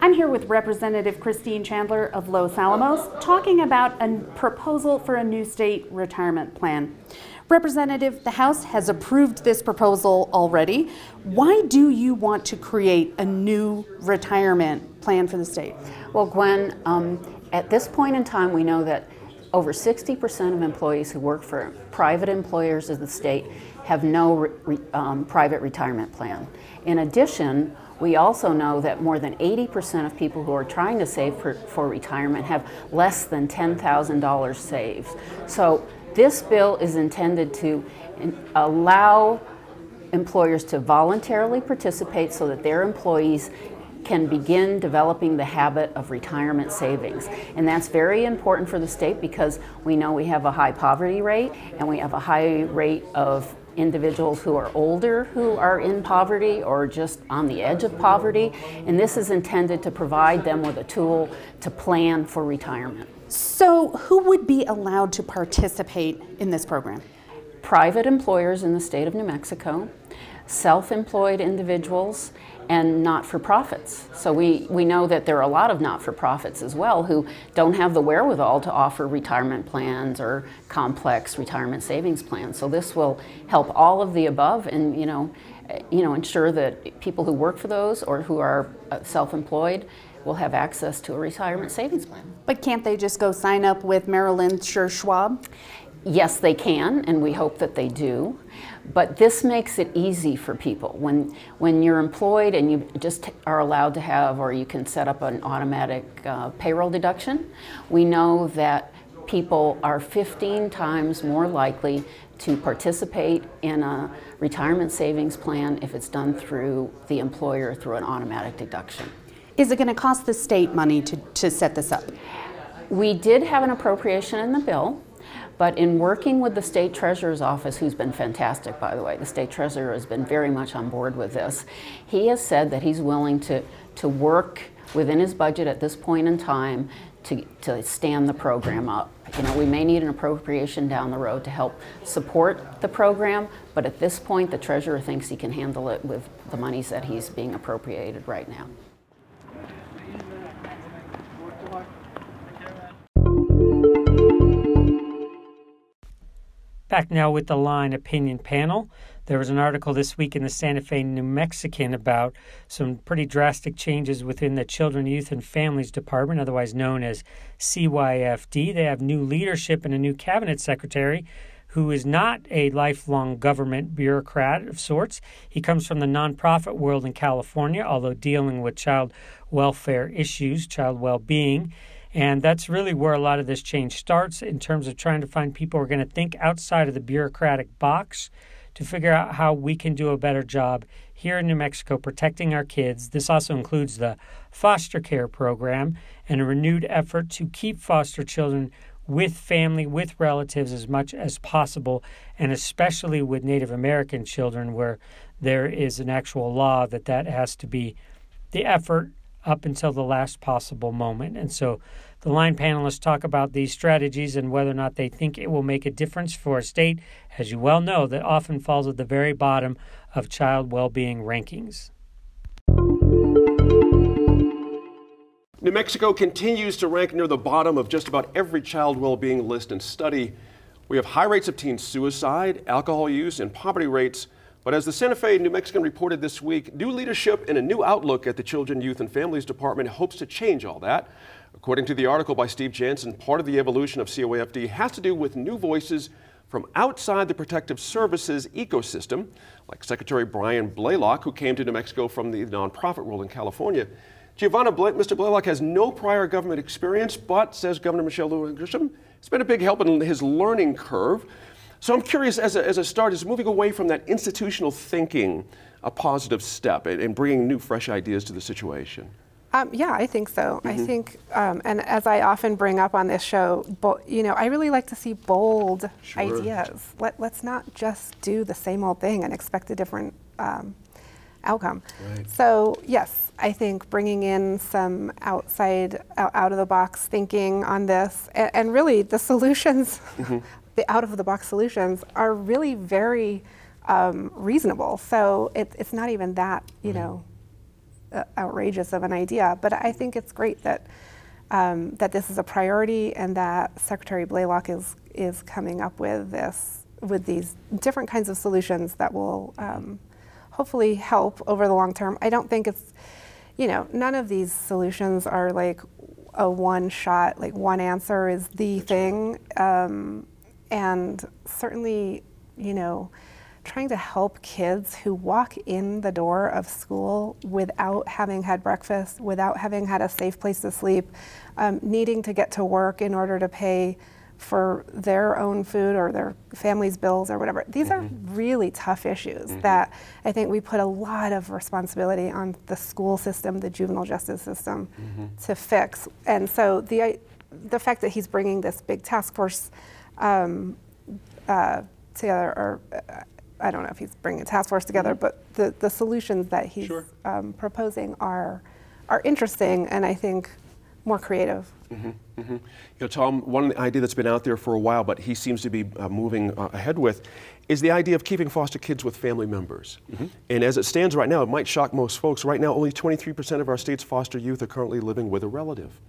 I'm here with Representative Christine Chandler of Los Alamos talking about a proposal for a new state retirement plan. Representative, the House has approved this proposal already. Why do you want to create a new retirement plan for the state?
Well, Gwen, um, at this point in time, we know that over 60% of employees who work for private employers of the state have no re- um, private retirement plan. In addition, we also know that more than 80% of people who are trying to save for, for retirement have less than $10,000 saved. So this bill is intended to allow employers to voluntarily participate so that their employees can begin developing the habit of retirement savings. And that's very important for the state because we know we have a high poverty rate and we have a high rate of individuals who are older who are in poverty or just on the edge of poverty. And this is intended to provide them with a tool to plan for retirement.
So, who would be allowed to participate in this program?
Private employers in the state of New Mexico, self employed individuals, and not for profits. So, we, we know that there are a lot of not for profits as well who don't have the wherewithal to offer retirement plans or complex retirement savings plans. So, this will help all of the above and, you know, you know, ensure that people who work for those or who are uh, self employed will have access to a retirement savings plan.
But can't they just go sign up with Merrill Lynch Schwab?
Yes, they can, and we hope that they do. But this makes it easy for people. When, when you're employed and you just are allowed to have, or you can set up an automatic uh, payroll deduction, we know that people are 15 times more likely to participate in a retirement savings plan if it's done through the employer through an automatic deduction.
Is it going to cost the state money to, to set this up?
We did have an appropriation in the bill, but in working with the state treasurer's office, who's been fantastic, by the way, the state treasurer has been very much on board with this. He has said that he's willing to, to work within his budget at this point in time to, to stand the program up. You know, we may need an appropriation down the road to help support the program, but at this point, the treasurer thinks he can handle it with the monies that he's being appropriated right now.
Back now with the Line Opinion Panel. There was an article this week in the Santa Fe New Mexican about some pretty drastic changes within the Children, Youth, and Families Department, otherwise known as CYFD. They have new leadership and a new cabinet secretary who is not a lifelong government bureaucrat of sorts. He comes from the nonprofit world in California, although dealing with child welfare issues, child well being. And that's really where a lot of this change starts in terms of trying to find people who are going to think outside of the bureaucratic box to figure out how we can do a better job here in New Mexico protecting our kids. This also includes the foster care program and a renewed effort to keep foster children with family, with relatives as much as possible, and especially with Native American children, where there is an actual law that that has to be the effort up until the last possible moment. And so the line panelists talk about these strategies and whether or not they think it will make a difference for a state, as you well know, that often falls at the very bottom of child well being rankings.
New Mexico continues to rank near the bottom of just about every child well-being list and study. We have high rates of teen suicide, alcohol use, and poverty rates. But as the Santa Fe New Mexican reported this week, new leadership and a new outlook at the Children, Youth, and Families Department hopes to change all that. According to the article by Steve Jansen, part of the evolution of CYFD has to do with new voices from outside the protective services ecosystem, like Secretary Brian Blalock, who came to New Mexico from the nonprofit world in California. Giovanna, Bla- Mr. Blalock has no prior government experience, but says Governor Michelle Lujan Grisham, it's been a big help in his learning curve. So I'm curious, as a, as a start, is moving away from that institutional thinking a positive step in, in bringing new, fresh ideas to the situation?
Um, yeah, I think so. I
Mhm.
think, um, and as I often bring up on this show, you know, I really like to see bold
Sure.
ideas. Let, let's not just do the same old thing and expect a different um, outcome.
Right.
So yes, I think bringing in some outside, out, out of the box thinking on this, and, and really the solutions, out of the out of the box solutions are really very um, reasonable. So it, it's not even that, you know, uh, outrageous of an idea, but I think it's great that um, that this is a priority and that Secretary Blalock is is coming up with this with these different kinds of solutions that will um, hopefully help over the long term. I don't think it's you know none of these solutions are like a one shot like one answer is the thing, um, and certainly you know trying to help kids who walk in the door of school without having had breakfast, without having had a safe place to sleep, um, needing to get to work in order to pay for their own food or their family's bills or whatever. These are mm-hmm. really tough issues mm-hmm. that I think we put a lot of responsibility on the school system, the juvenile justice system mm-hmm. to fix. And so the, the fact that he's bringing this big task force um, uh, together, or uh, I don't know if he's bringing a task force together, but the, the solutions that he's um, proposing are are interesting and I think more creative.
Hmm You know, Tom, one idea that's been out there for a while, but he seems to be uh, moving uh, ahead with, is the idea of keeping foster kids with family members. And as it stands right now, it might shock most folks. Right now, only 23% of our state's foster youth are currently living with a relative.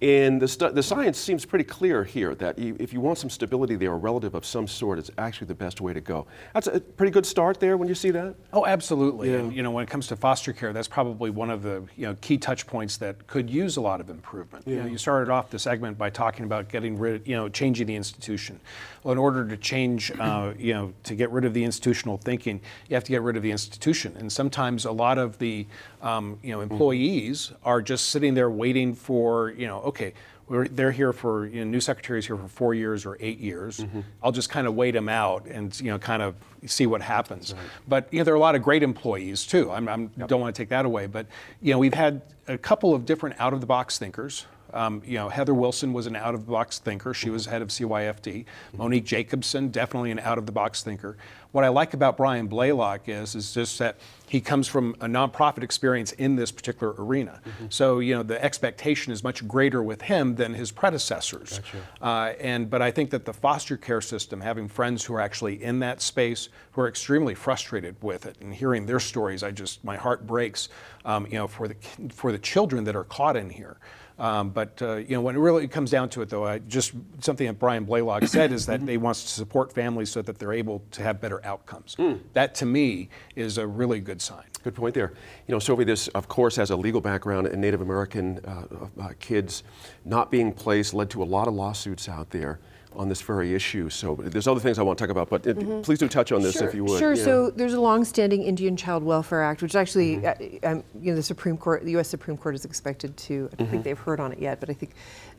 And the, stu- the science seems pretty clear here that you, if you want some stability there, a relative of some sort is actually the best way to go. That's a pretty good start there when you see that.
Oh, absolutely.
Yeah.
And, you know, when it comes to foster care, that's probably one of the you know key touch points that could use a lot of improvement. You know, you started off the segment by talking about getting rid, you know, changing the institution. Well, in order to change, uh, you know, to get rid of the institutional thinking, you have to get rid of the institution. And sometimes a lot of the, um, you know, employees are just sitting there waiting for, you know, okay. We're, they're here for you know, new secretaries here for four years or eight years. I'll just kind of wait them out and you know kind of see what happens. But you know there are a lot of great employees too. I'm, I'm don't want to take that away. But you know we've had a couple of different out of the box thinkers. Um, you know Heather Wilson was an out of the box thinker. She was head of CYFD. Monique Jacobson definitely an out of the box thinker. What I like about Brian Blalock is is just that he comes from a nonprofit experience in this particular arena. So you know the expectation is much greater with him than his predecessors. Uh, and but I think that the foster care system, having friends who are actually in that space, who are extremely frustrated with it, and hearing their stories, I just my heart breaks. Um, you know for the for the children that are caught in here. Um, but uh, you know, when it really comes down to it, though, I just something that Brian Blalock said is that they wants to support families so that they're able to have better outcomes. That, to me, is a really good sign.
Good point there. You know, Sophie, this, of course, has a legal background, and Native American uh, uh, kids not being placed led to a lot of lawsuits out there on this very issue. So there's other things I want to talk about, but uh, please do touch on this
Sure,
if you would.
Sure.
Yeah.
So there's a long-standing Indian Child Welfare Act, which actually,
Mm-hmm.
uh, um, you know, the Supreme Court, the U.S. Supreme Court is expected to. I don't
Mm-hmm.
think they've heard on it yet, but I think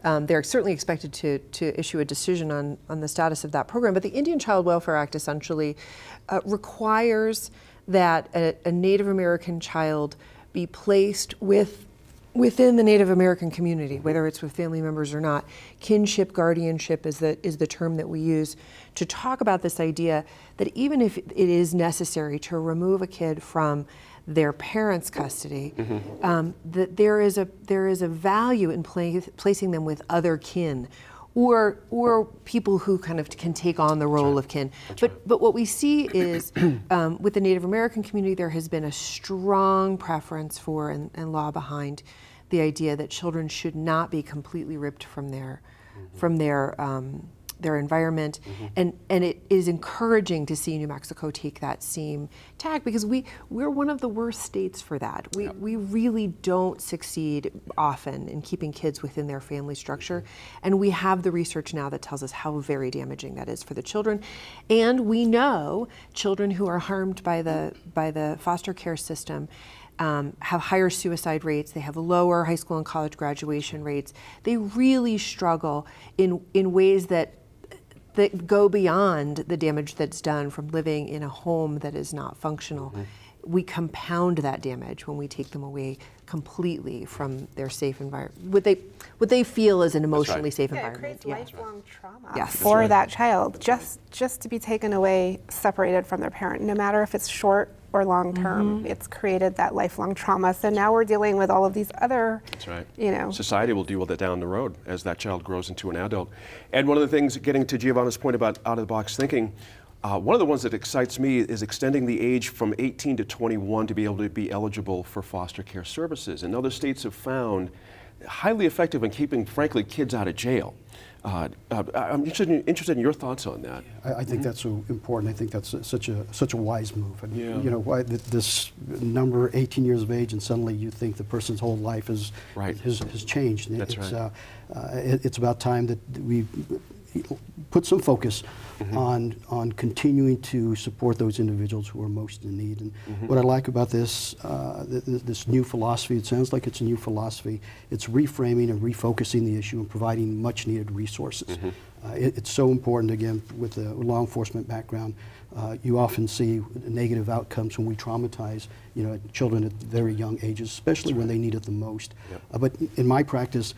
um, they're certainly expected to to issue a decision on on the status of that program. But the Indian Child Welfare Act essentially uh, requires that a, a Native American child be placed with within the Native American community, whether it's with family members or not. Kinship guardianship is the is the term that we use to talk about this idea that even if it is necessary to remove a kid from their parents' custody, um, that there is a there is a value in pla- placing them with other kin. Or, or people who kind of can take on the role of kin. But, but what we see is um, with the Native American community, there has been a strong preference for and, and law behind the idea that children should not be completely ripped from their mm-hmm. from their um, their environment, mm-hmm. and and it is encouraging to see New Mexico take that same tack because we we're one of the worst states for that. We we really don't succeed often in keeping kids within their family structure, mm-hmm. and we have the research now that tells us how very damaging that is for the children, and we know children who are harmed by the by the foster care system um, have higher suicide rates, they have lower high school and college graduation rates. They really struggle in, in ways that that go beyond the damage that's done from living in a home that is not functional. We compound that damage when we take them away completely from their safe environment. What they what they feel is an emotionally safe
Yeah, it
environment.
creates
Yeah.
lifelong trauma
Yes.
for
right.
that child just just to be taken away separated from their parent no matter if it's short or long term it's created that lifelong trauma so now we're dealing with all of these other
That's right.
you know
Society will deal with it down the road as that child grows into an adult. And one of the things, getting to Giovanna's point about out of the box thinking, uh, one of the ones that excites me is extending the age from 18 to 21 to be able to be eligible for foster care services. And other states have found highly effective in keeping, frankly, kids out of jail. Uh, uh, I'm interested in, interested in your thoughts on that.
I, I think that's so important. I think that's a- such a such a wise move. And,
Yeah.
You know, why th- this number, 18 years of age, and suddenly you think the person's whole life is
Right.
has, has changed.
That's
it's,
right.
uh, uh, it, it's about time that we put some focus
Mm-hmm.
on on continuing to support those individuals who are most in need. And
Mm-hmm.
what I like about this uh, th- th- this new philosophy, it sounds like it's a new philosophy. It's reframing and refocusing the issue and providing much needed resources.
Mm-hmm.
Uh, it, it's so important, again, with a law enforcement background. Uh, you often see negative outcomes when we traumatize, you know, children at very young ages, especially when they need it the most.
Yep.
Uh, but in my practice,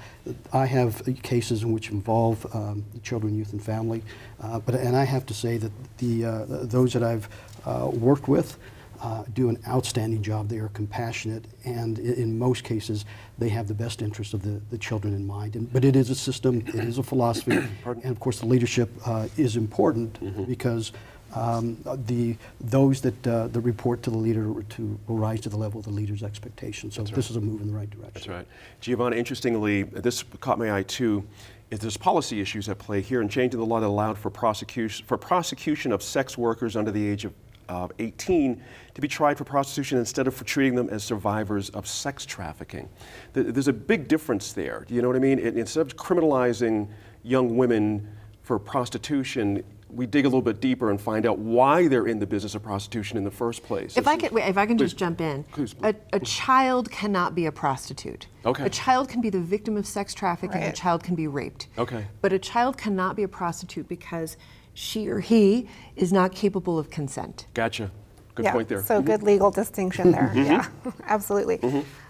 I have cases in which involve um, children, youth, and family. Uh, but and I have to say that the uh, those that I've uh, worked with. Uh, do an outstanding job. They are compassionate, and i- in most cases, they have the best interest of the, the children in mind. And, but it is a system, it is a philosophy, and of course, the leadership uh, is important because um, the those that uh, that report to the leader to will rise to the level of the leader's expectations. So this is a move in the right direction.
That's right. Giovanna, interestingly, this caught my eye too, is there's policy issues at play here in changing the law that allowed for prosecution, for prosecution of sex workers under the age of uh, 18 to be tried for prostitution instead of for treating them as survivors of sex trafficking. Th- There's a big difference there. Do you know what I mean? It- instead of criminalizing young women for prostitution, we dig a little bit deeper and find out why they're in the business of prostitution in the first place.
If I can, wait, if I can just jump in,
Please,
a, a child cannot be a prostitute.
Okay.
A child can be the victim of sex trafficking. A child can be raped.
Okay.
But a child cannot be a prostitute because she or he is not capable of consent.
Gotcha. Good
yeah,
point there. Mm-hmm.
So good legal distinction there. Yeah, absolutely.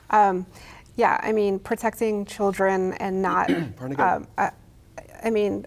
Um, yeah, I mean, protecting children and not.
Pardon again?
um, I, I mean,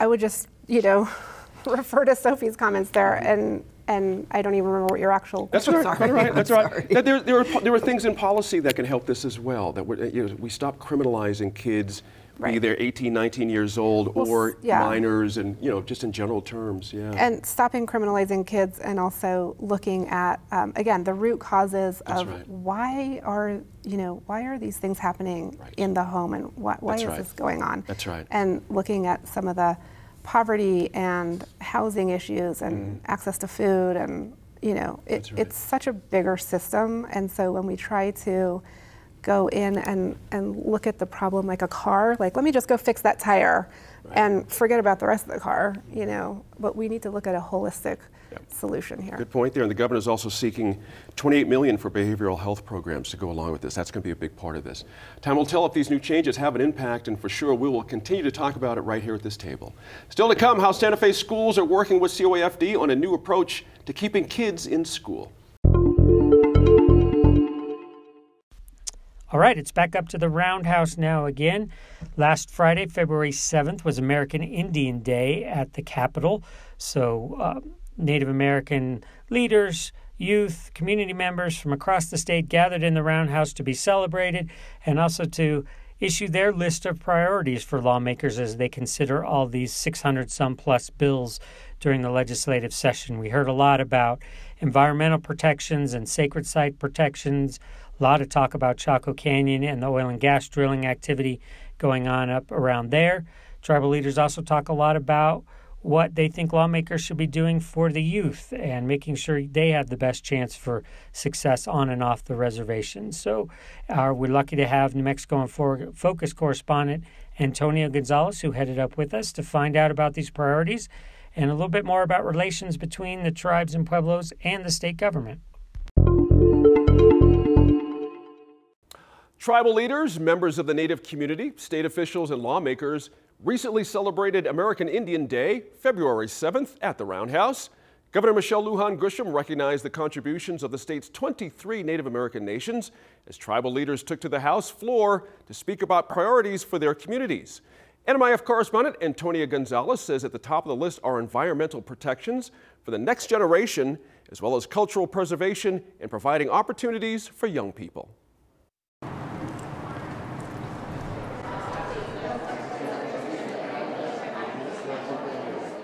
I would just, you know, refer to Sophie's comments there, and and I don't even remember what your actual.
That's all right. That's all right. That's all right. That There, there, are, there are things in policy that can help this as well. That we're, you know, we stop criminalizing kids Be
Right.
they're 18, 19 years old
Well,
or
yeah.
minors and, you know, just in general terms, yeah.
And stopping criminalizing kids and also looking at, um, again, the root causes
That's
of
right.
why are, you know, why are these things happening in the home and why, why is
right.
this going on?
That's right.
And looking at some of the poverty and housing issues and access to food and, you know, it,
Mm. Right.
it's such a bigger system. And so when we try to go in and, and look at the problem like a car, like let me just go fix that tire and forget about the rest of the car, you know, but we need to look at a holistic solution here.
Good point there. And the governor is also seeking 28 million for behavioral health programs to go along with this. That's going to be a big part of this. Time will tell if these new changes have an impact, and for sure we will continue to talk about it right here at this table. Still to come, how Santa Fe schools are working with CYFD on a new approach to keeping kids in school.
All right, it's back up to the roundhouse now again. Last Friday, February 7th, was American Indian Day at the Capitol. So, uh, Native American leaders, youth, community members from across the state gathered in the roundhouse to be celebrated and also to issue their list of priorities for lawmakers as they consider all these 600 some plus bills during the legislative session. We heard a lot about environmental protections and sacred site protections, a lot of talk about Chaco Canyon and the oil and gas drilling activity going on up around there. Tribal leaders also talk a lot about what they think lawmakers should be doing for the youth and making sure they have the best chance for success on and off the reservation. So, uh, we're lucky to have New Mexico in Focus correspondent Antonia Gonzales, who headed up with us to find out about these priorities and a little bit more about relations between the tribes and pueblos and the state government.
Tribal leaders, members of the Native community, state officials, and lawmakers recently celebrated American Indian Day, February 7th, at the Roundhouse. Governor Michelle Lujan Grisham recognized the contributions of the state's 23 Native American nations as tribal leaders took to the House floor to speak about priorities for their communities. NMIF correspondent Antonia Gonzales says at the top of the list are environmental protections for the next generation, as well as cultural preservation and providing opportunities for young people.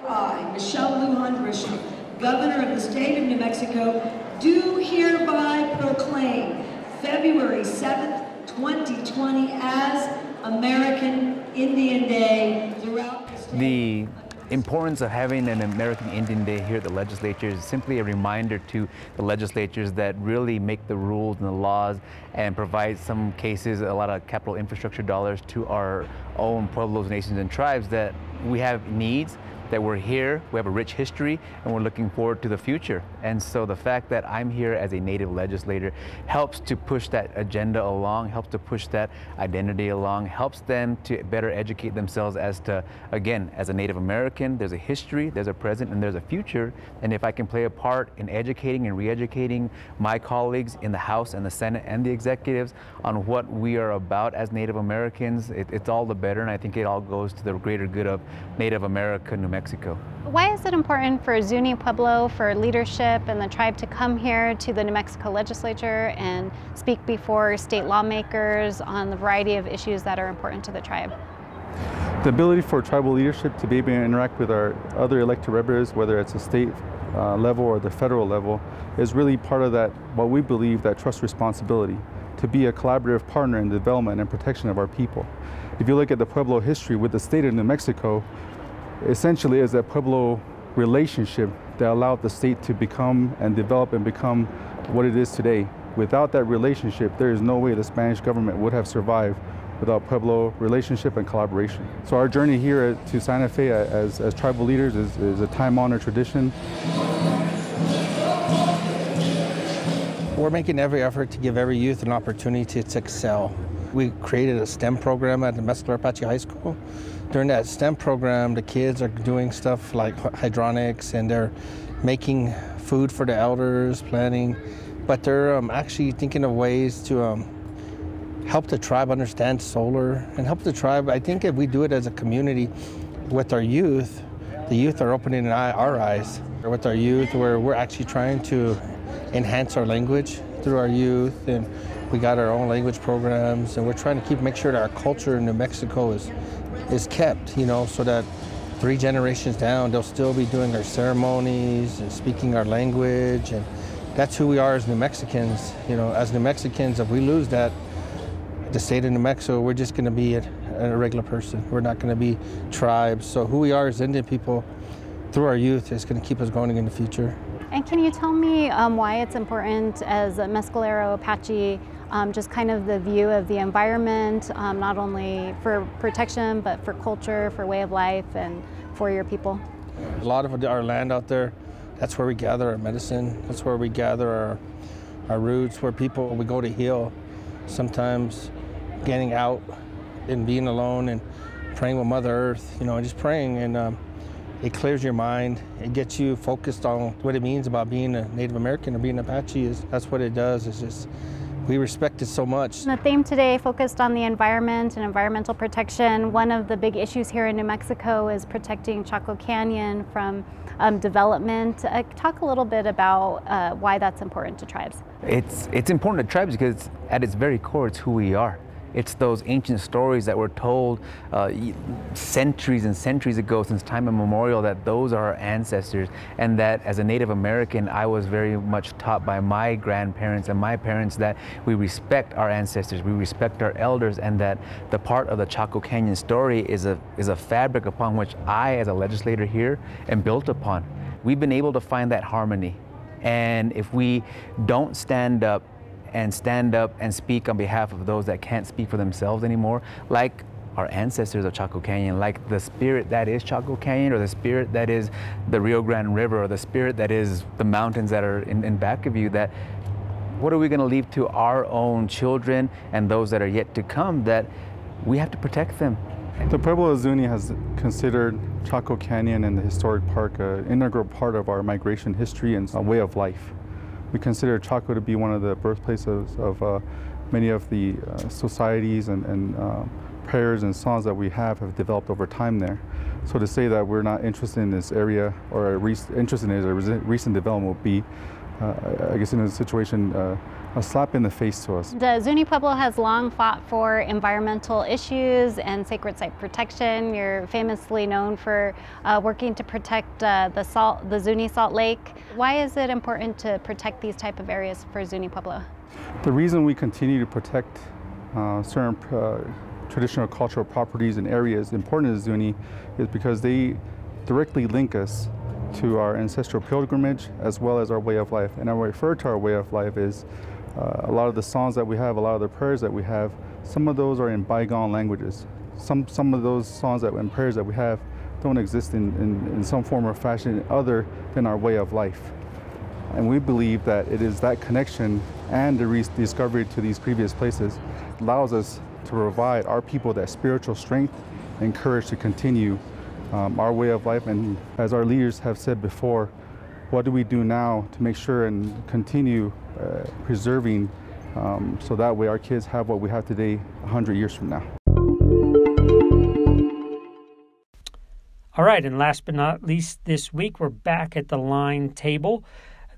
I, Michelle Lujan Grisham, Governor of the State of New Mexico, do hereby proclaim February 7th, 2020 as American Indian Day throughout the state.
The importance of having an American Indian Day here at the legislature is simply a reminder to the legislatures that really make the rules and the laws and provide some cases a lot of capital infrastructure dollars to our own pueblos, nations, and tribes that we have needs that we're here, we have a rich history, and we're looking forward to the future. And so the fact that I'm here as a native legislator helps to push that agenda along, helps to push that identity along, helps them to better educate themselves as to, again, as a Native American, there's a history, there's a present, and there's a future. And if I can play a part in educating and re-educating my colleagues in the House and the Senate and the executives on what we are about as Native Americans, it, it's all the better. And I think it all goes to the greater good of Native America, New Mexico.
Why is it important for Zuni Pueblo, for leadership and the tribe to come here to the New Mexico legislature and speak before state lawmakers on the variety of issues that are important to the tribe?
The ability for tribal leadership to be able to interact with our other elected representatives, whether it's a state uh, level or the federal level, is really part of that, what we believe, that trust responsibility to be a collaborative partner in the development and protection of our people. If you look at the Pueblo history with the state of New Mexico, essentially is a Pueblo relationship that allowed the state to become and develop and become what it is today. Without that relationship, there is no way the Spanish government would have survived without Pueblo relationship and collaboration. So our journey here to Santa Fe as, as tribal leaders is, is a time-honored tradition.
We're making every effort to give every youth an opportunity to excel. We created a STEM program at the Mescalero Apache High School. During that STEM program, the kids are doing stuff like hydronics and they're making food for the elders, planning, but they're um, actually thinking of ways to um, help the tribe understand solar and help the tribe. I think if we do it as a community with our youth, the youth are opening our eyes. With our youth, where we're actually trying to enhance our language through our youth and We got our own language programs, and we're trying to keep make sure that our culture in New Mexico is is kept. You know, so that three generations down, they'll still be doing our ceremonies and speaking our language, and that's who we are as New Mexicans. You know, as New Mexicans, if we lose that, the state of New Mexico, we're just going to be a, a regular person. We're not going to be tribes. So who we are as Indian people, through our youth, is going to keep us going in the future.
And can you tell me um, why it's important as a Mescalero Apache, um, just kind of the view of the environment, um, not only for protection, but for culture, for way of life, and for your people?
A lot of our land out there, that's where we gather our medicine. That's where we gather our, our roots, where people, we go to heal. Sometimes getting out and being alone and praying with Mother Earth, you know, just praying and um, it clears your mind. It gets you focused on what it means about being a Native American or being Apache. Is that's what it does. It's just we respect it so much.
The theme today focused on the environment and environmental protection. One of the big issues here in New Mexico is protecting Chaco Canyon from um, development. Uh, talk a little bit about uh, why that's important to tribes.
It's, it's important to tribes because at its very core, it's who we are. It's those ancient stories that were told uh, centuries and centuries ago, since time immemorial, that those are our ancestors. And that as a Native American, I was very much taught by my grandparents and my parents that we respect our ancestors, we respect our elders, and that the part of the Chaco Canyon story is a, is a fabric upon which I, as a legislator here, am built upon. We've been able to find that harmony. And if we don't stand up and stand up and speak on behalf of those that can't speak for themselves anymore, like our ancestors of Chaco Canyon, like the spirit that is Chaco Canyon, or the spirit that is the Rio Grande River, or the spirit that is the mountains that are in, in back of you, that what are we going to leave to our own children and those that are yet to come that we have to protect them.
The Pueblo of Zuni has considered Chaco Canyon and the historic park an integral part of our migration history and a way of life. We consider Chaco to be one of the birthplaces of uh, many of the uh, societies and, and uh, prayers and songs that we have have developed over time there. So to say that we're not interested in this area or interested in it as a recent development would be, uh, I guess in a situation, uh, a slap in the face to us.
The Zuni Pueblo has long fought for environmental issues and sacred site protection. You're famously known for uh, working to protect uh, the salt, the Zuni Salt Lake. Why is it important to protect these type of areas for Zuni Pueblo?
The reason we continue to protect uh, certain uh, traditional cultural properties and areas important to Zuni is because they directly link us to our ancestral pilgrimage as well as our way of life. And I refer to our way of life is uh, a lot of the songs that we have, a lot of the prayers that we have, some of those are in bygone languages. Some, some of those songs that, and prayers that we have don't exist in, in, in some form or fashion other than our way of life. And we believe that it is that connection and the rediscovery to these previous places allows us to provide our people that spiritual strength and courage to continue um, our way of life. And as our leaders have said before, what do we do now to make sure and continue uh, preserving um, so that way our kids have what we have today 100 years from now.
All right, and last but not least, this week we're back at the line table.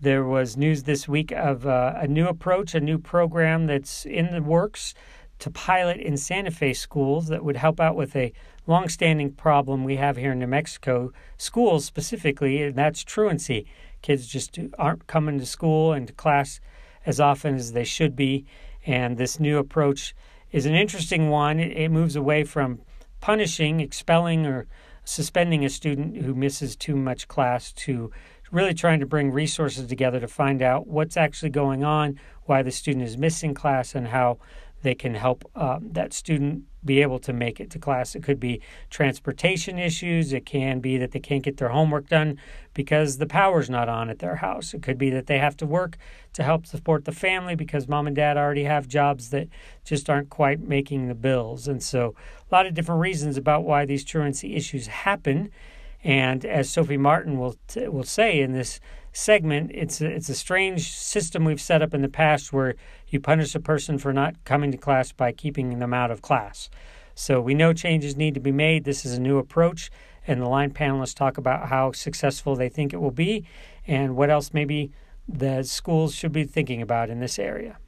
There was news this week of uh, a new approach, a new program that's in the works to pilot in Santa Fe schools that would help out with a longstanding problem we have here in New Mexico, schools specifically, and that's truancy. Kids just aren't coming to school and to class as often as they should be. And this new approach is an interesting one. It, moves away from punishing, expelling, or suspending a student who misses too much class to really trying to bring resources together to find out what's actually going on, why the student is missing class, and how they can help uh, that student be able to make it to class. It could be transportation issues. It can be that they can't get their homework done because the power's not on at their house. It could be that they have to work to help support the family because mom and dad already have jobs that just aren't quite making the bills. And so, a lot of different reasons about why these truancy issues happen. And as Sophie Martin will t- will say in this segment, it's a, it's a strange system we've set up in the past where you punish a person for not coming to class by keeping them out of class. So we know changes need to be made. This is a new approach, and the line panelists talk about how successful they think it will be and what else maybe the schools should be thinking about in this area.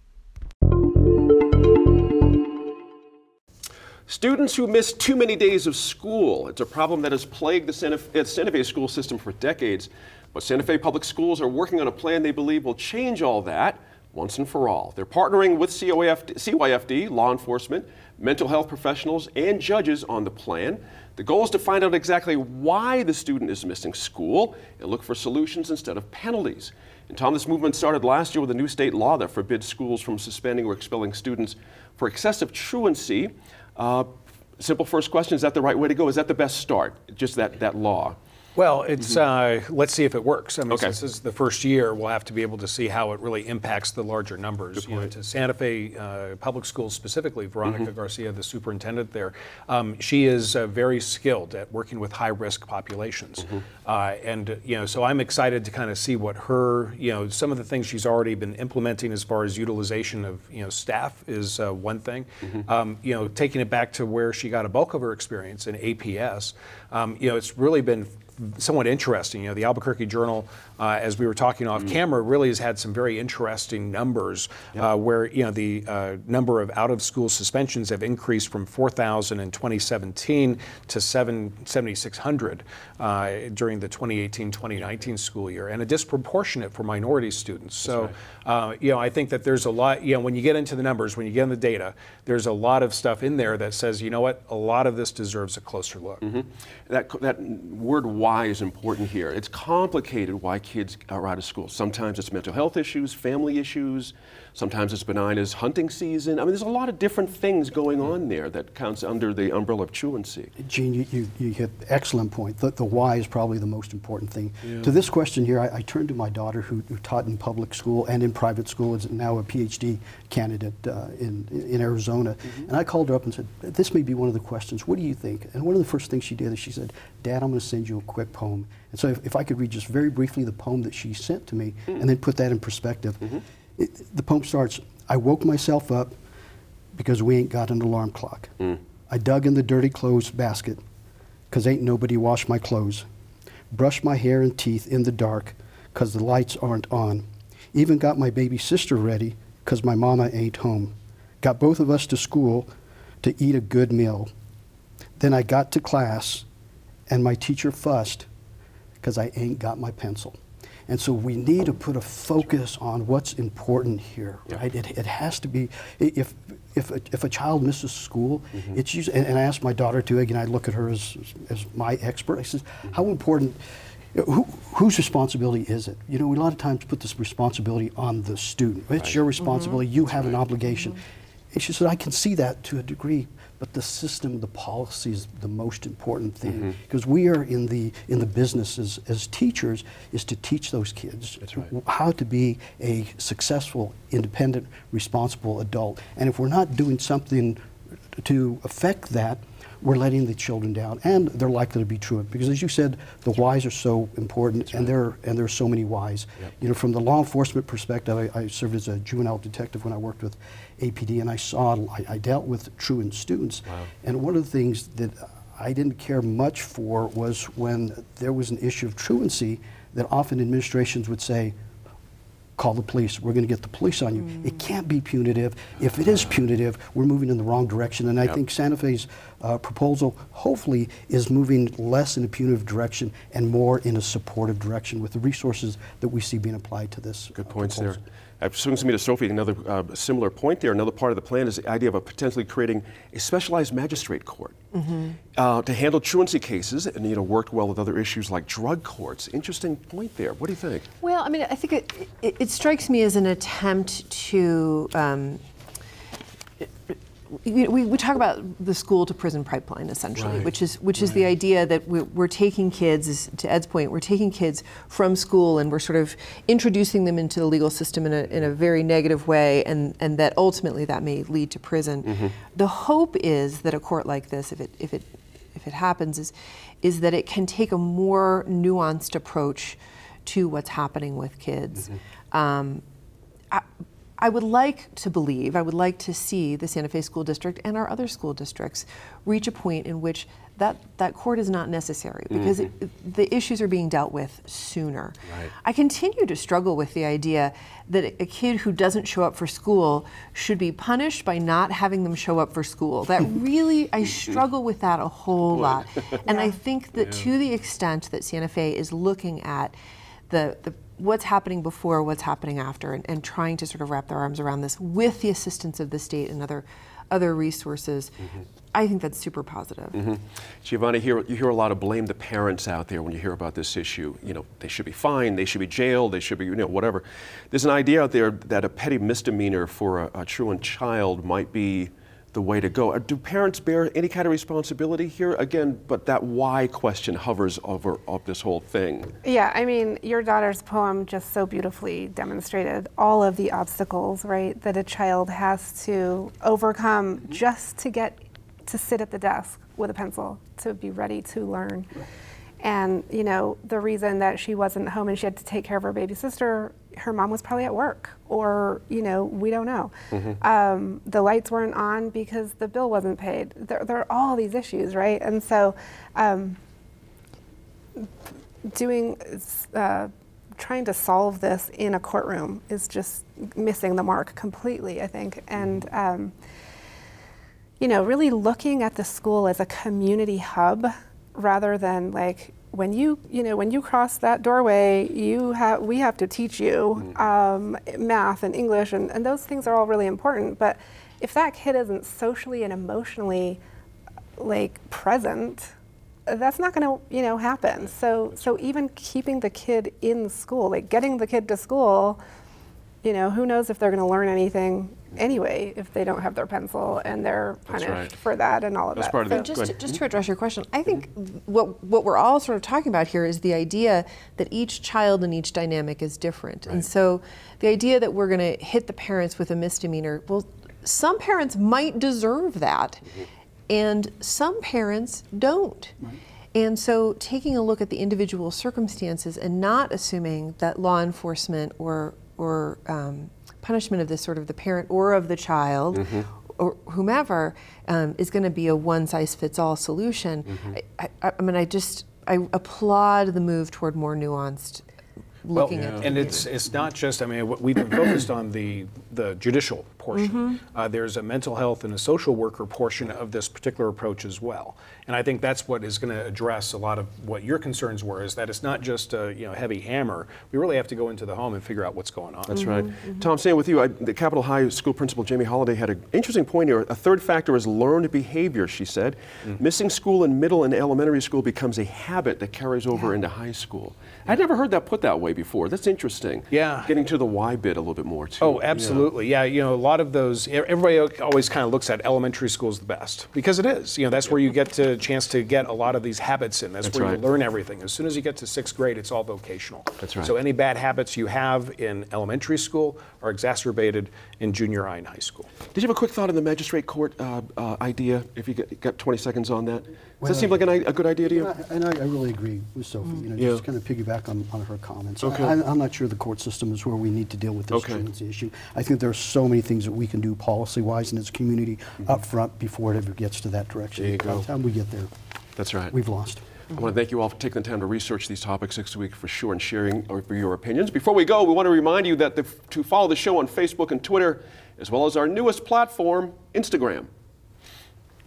Students who miss too many days of school. It's a problem that has plagued the Santa Fe, school system for decades. But Santa Fe Public Schools are working on a plan they believe will change all that once and for all. They're partnering with CYFD, CYFD, law enforcement, mental health professionals, and judges on the plan. The goal is to find out exactly why the student is missing school and look for solutions instead of penalties. And Tom, this movement started last year with a new state law that forbids schools from suspending or expelling students for excessive truancy. Uh, simple first question, is that the right way to go? Is that the best start, just that, that law?
Well, it's uh, let's see if it works. I mean, okay. since this is the first year, we'll have to be able to see how it really impacts the larger numbers. You know, to Santa Fe uh, Public Schools specifically, Veronica mm-hmm. Garcia, the superintendent there, um, she is uh, very skilled at working with high-risk populations, mm-hmm. Uh, and you know, so I'm excited to kind of see what her, you know, some of the things she's already been implementing as far as utilization of you know staff is uh, one thing. Mm-hmm. Um, you know, taking it back to where she got a bulk of her experience in APS, um, you know, it's really been somewhat interesting. You know, the Albuquerque Journal, uh, as we were talking off mm. camera, really has had some very interesting numbers uh, where, you know, the uh, number of out of school suspensions have increased from 4,000 in 2017 to 7,600 uh, during the 2018 2019 school year, and a disproportionate for minority students. So, right. Uh, you know, I think that there's a lot, you know, when you get into the numbers, when you get in the data, there's a lot of stuff in there that says, you know what, a lot of this deserves a closer look.
Mm-hmm. That, that word why is important here. It's complicated why kids are out of school. Sometimes it's mental health issues, family issues. Sometimes it's benign as hunting season. I mean, there's a lot of different things going on there that counts under the umbrella of truancy.
Gene, you, you, you hit excellent point. The, the, why is probably the most important thing. Yeah. To this question here, I, I turned to my daughter who, who, taught in public school and in private school, is now a PhD candidate uh, in, in Arizona. Mm-hmm. And I called her up and said, this may be one of the questions. What do you think? And one of the first things she did is she said, Dad, I'm going to send you a quick poem. And so if, if, I could read just very briefly the poem that she sent to me mm-hmm. and then put that in perspective. Mm-hmm. It, the poem starts, I woke myself up because we ain't got an alarm clock. Mm. I dug in the dirty clothes basket because ain't nobody washed my clothes. Brushed my hair and teeth in the dark because the lights aren't on. Even got my baby sister ready because my mama ain't home. Got both of us to school to eat a good meal. Then I got to class and my teacher fussed because I ain't got my pencil. And so we need to put a focus on what's important here, yeah. right? It, it has to be, if, if, a, if a child misses school, mm-hmm. it's usually, and, and, I asked my daughter too, again, I look at her as, as my expert. I said, mm-hmm. how important, who, whose responsibility is it? You know, we a lot of times put this responsibility on the student. It's right. your responsibility, mm-hmm. you have right. an obligation. And she said, I can see that to a degree, but the system, the policy is the most important thing mm-hmm. because we are in the in the business as, as teachers is to teach those kids right. how to be a successful, independent, responsible adult. And if we're not doing something to affect that, we're letting the children down, and they're likely to be truant because, as you said, the whys are so important, That's and right. there and there are so many whys. Yep. You know, from the law enforcement perspective, I, I, served as a juvenile detective when I worked with APD, and I saw I, I dealt with truant students, wow. and one of the things that I didn't care much for was when there was an issue of truancy that often administrations would say, call the police. We're going to get the police on you. Mm. It can't be punitive. If it is punitive, we're moving in the wrong direction. And I think Santa Fe's uh, proposal, hopefully, is moving less in a punitive direction and more in a supportive direction with the resources that we see being applied to this.
Good points
proposal.
there. It swings me to Sophie, another uh, similar point there. Another part of the plan is the idea of a potentially creating a specialized magistrate court mm-hmm. uh, to handle truancy cases and, you know, worked well with other issues like drug courts. Interesting point there. What do you think?
Well, I mean, I think it, it, it strikes me as an attempt to um, we, we, talk about the school to prison pipeline essentially, right. which is which right. is the idea that we're, we're, taking kids, to Ed's point, we're taking kids from school and we're sort of introducing them into the legal system in a, in a very negative way, and, and that ultimately that may lead to prison. Mm-hmm. The hope is that a court like this, if it if it if it happens, is is that it can take a more nuanced approach to what's happening with kids. Mm-hmm. Um, I, I would like to believe, I would like to see the Santa Fe School District and our other school districts reach a point in which that, that court is not necessary because
Mhm.
it, the issues are being dealt with sooner.
Right.
I continue to struggle with the idea that a kid who doesn't show up for school should be punished by not having them show up for school. That really, I struggle with that a whole
Boy.
lot. And I think that
Yeah.
to the extent that Santa Fe is looking at the, the what's happening before, what's happening after, and, and trying to sort of wrap their arms around this with the assistance of the state and other other resources, I think that's super positive.
hmm Giovanni, hear, you hear a lot of blame the parents out there when you hear about this issue. You know, they should be fined, they should be jailed, they should be, you know, whatever. There's an idea out there that a petty misdemeanor for a, a truant child might be the way to go. Uh, Do parents bear any kind of responsibility here? Again, but that why question hovers over of this whole thing.
Yeah, I mean, your daughter's poem just so beautifully demonstrated all of the obstacles, right, that a child has to overcome just to get to sit at the desk with a pencil, to be ready to learn. And, you know, the reason that she wasn't home and she had to take care of her baby sister, her mom was probably at work, or, you know, we don't know. Um, the lights weren't on because the bill wasn't paid. There, there are all these issues, right? And so, um, doing uh, trying to solve this in a courtroom is just missing the mark completely i think and um, you know really looking at the school as a community hub rather than like when you you know when you cross that doorway you have we have to teach you um, math and english and, and those things are all really important. But if that kid isn't socially and emotionally like present that's not going to you know happen. So so even keeping the kid in school like getting the kid to school you know who knows if they're going to learn anything anyway if they don't have their pencil and they're punished
right.
for that and all of that.
So just, to, just to address your question, I think what what we're all sort of talking about here is the idea that each child and each dynamic is different, and so the idea that we're going to hit the parents with a misdemeanor, well, some parents might deserve that, and some parents don't. And so, taking a look at the individual circumstances and not assuming that law enforcement or or um, punishment of this sort of the parent or of the child or whomever um, is going to be a one size fits all solution. I, I, I mean, I just I applaud the move toward more nuanced looking at.
and it's it's not just. I mean, we've been focused on the the judicial portion.
Mhm.
Uh, there's a mental health and a social worker portion of this particular approach as well. And I think that's what is going to address a lot of what your concerns were. Is that it's not just a you know heavy hammer. We really have to go into the home and figure out what's going on.
That's right. Tom, staying with you, I, the Capitol High School principal Jamie Holliday had an interesting point here. A third factor is learned behavior, she said. Missing school in middle and elementary school becomes a habit that carries over into high school. I'd never heard that put that way before. That's interesting.
Yeah.
Getting to the why bit a little bit more, too.
Oh, absolutely. Yeah. you know, a lot of those, everybody always kind of looks at elementary school as the best because it is. You know, that's where you get a chance to get a lot of these habits in. That's,
That's
where
right.
you learn everything. As soon as you get to sixth grade, it's all vocational.
That's right.
So any bad habits you have in elementary school are exacerbated in junior high and high school.
Did you have a quick thought on the magistrate court uh, uh, idea, if you got, got 20 seconds on that? Does
Well,
that seem like an, i- a good idea to you?
And I, I really agree with Sophie. You know,
Yeah.
just kind of piggyback on, on her comments.
Okay.
I, I'm not sure the court system is where we need to deal with this
Okay.
issue. I think there are so many things that we can do policy-wise and as a community up front before it ever gets to that direction.
There you
By
go.
the time we get there,
That's right.
we've lost.
I want to thank you all for taking the time to research these topics this week for sure and sharing your opinions. Before we go, we want to remind you that the, to follow the show on Facebook and Twitter, as well as our newest platform, Instagram.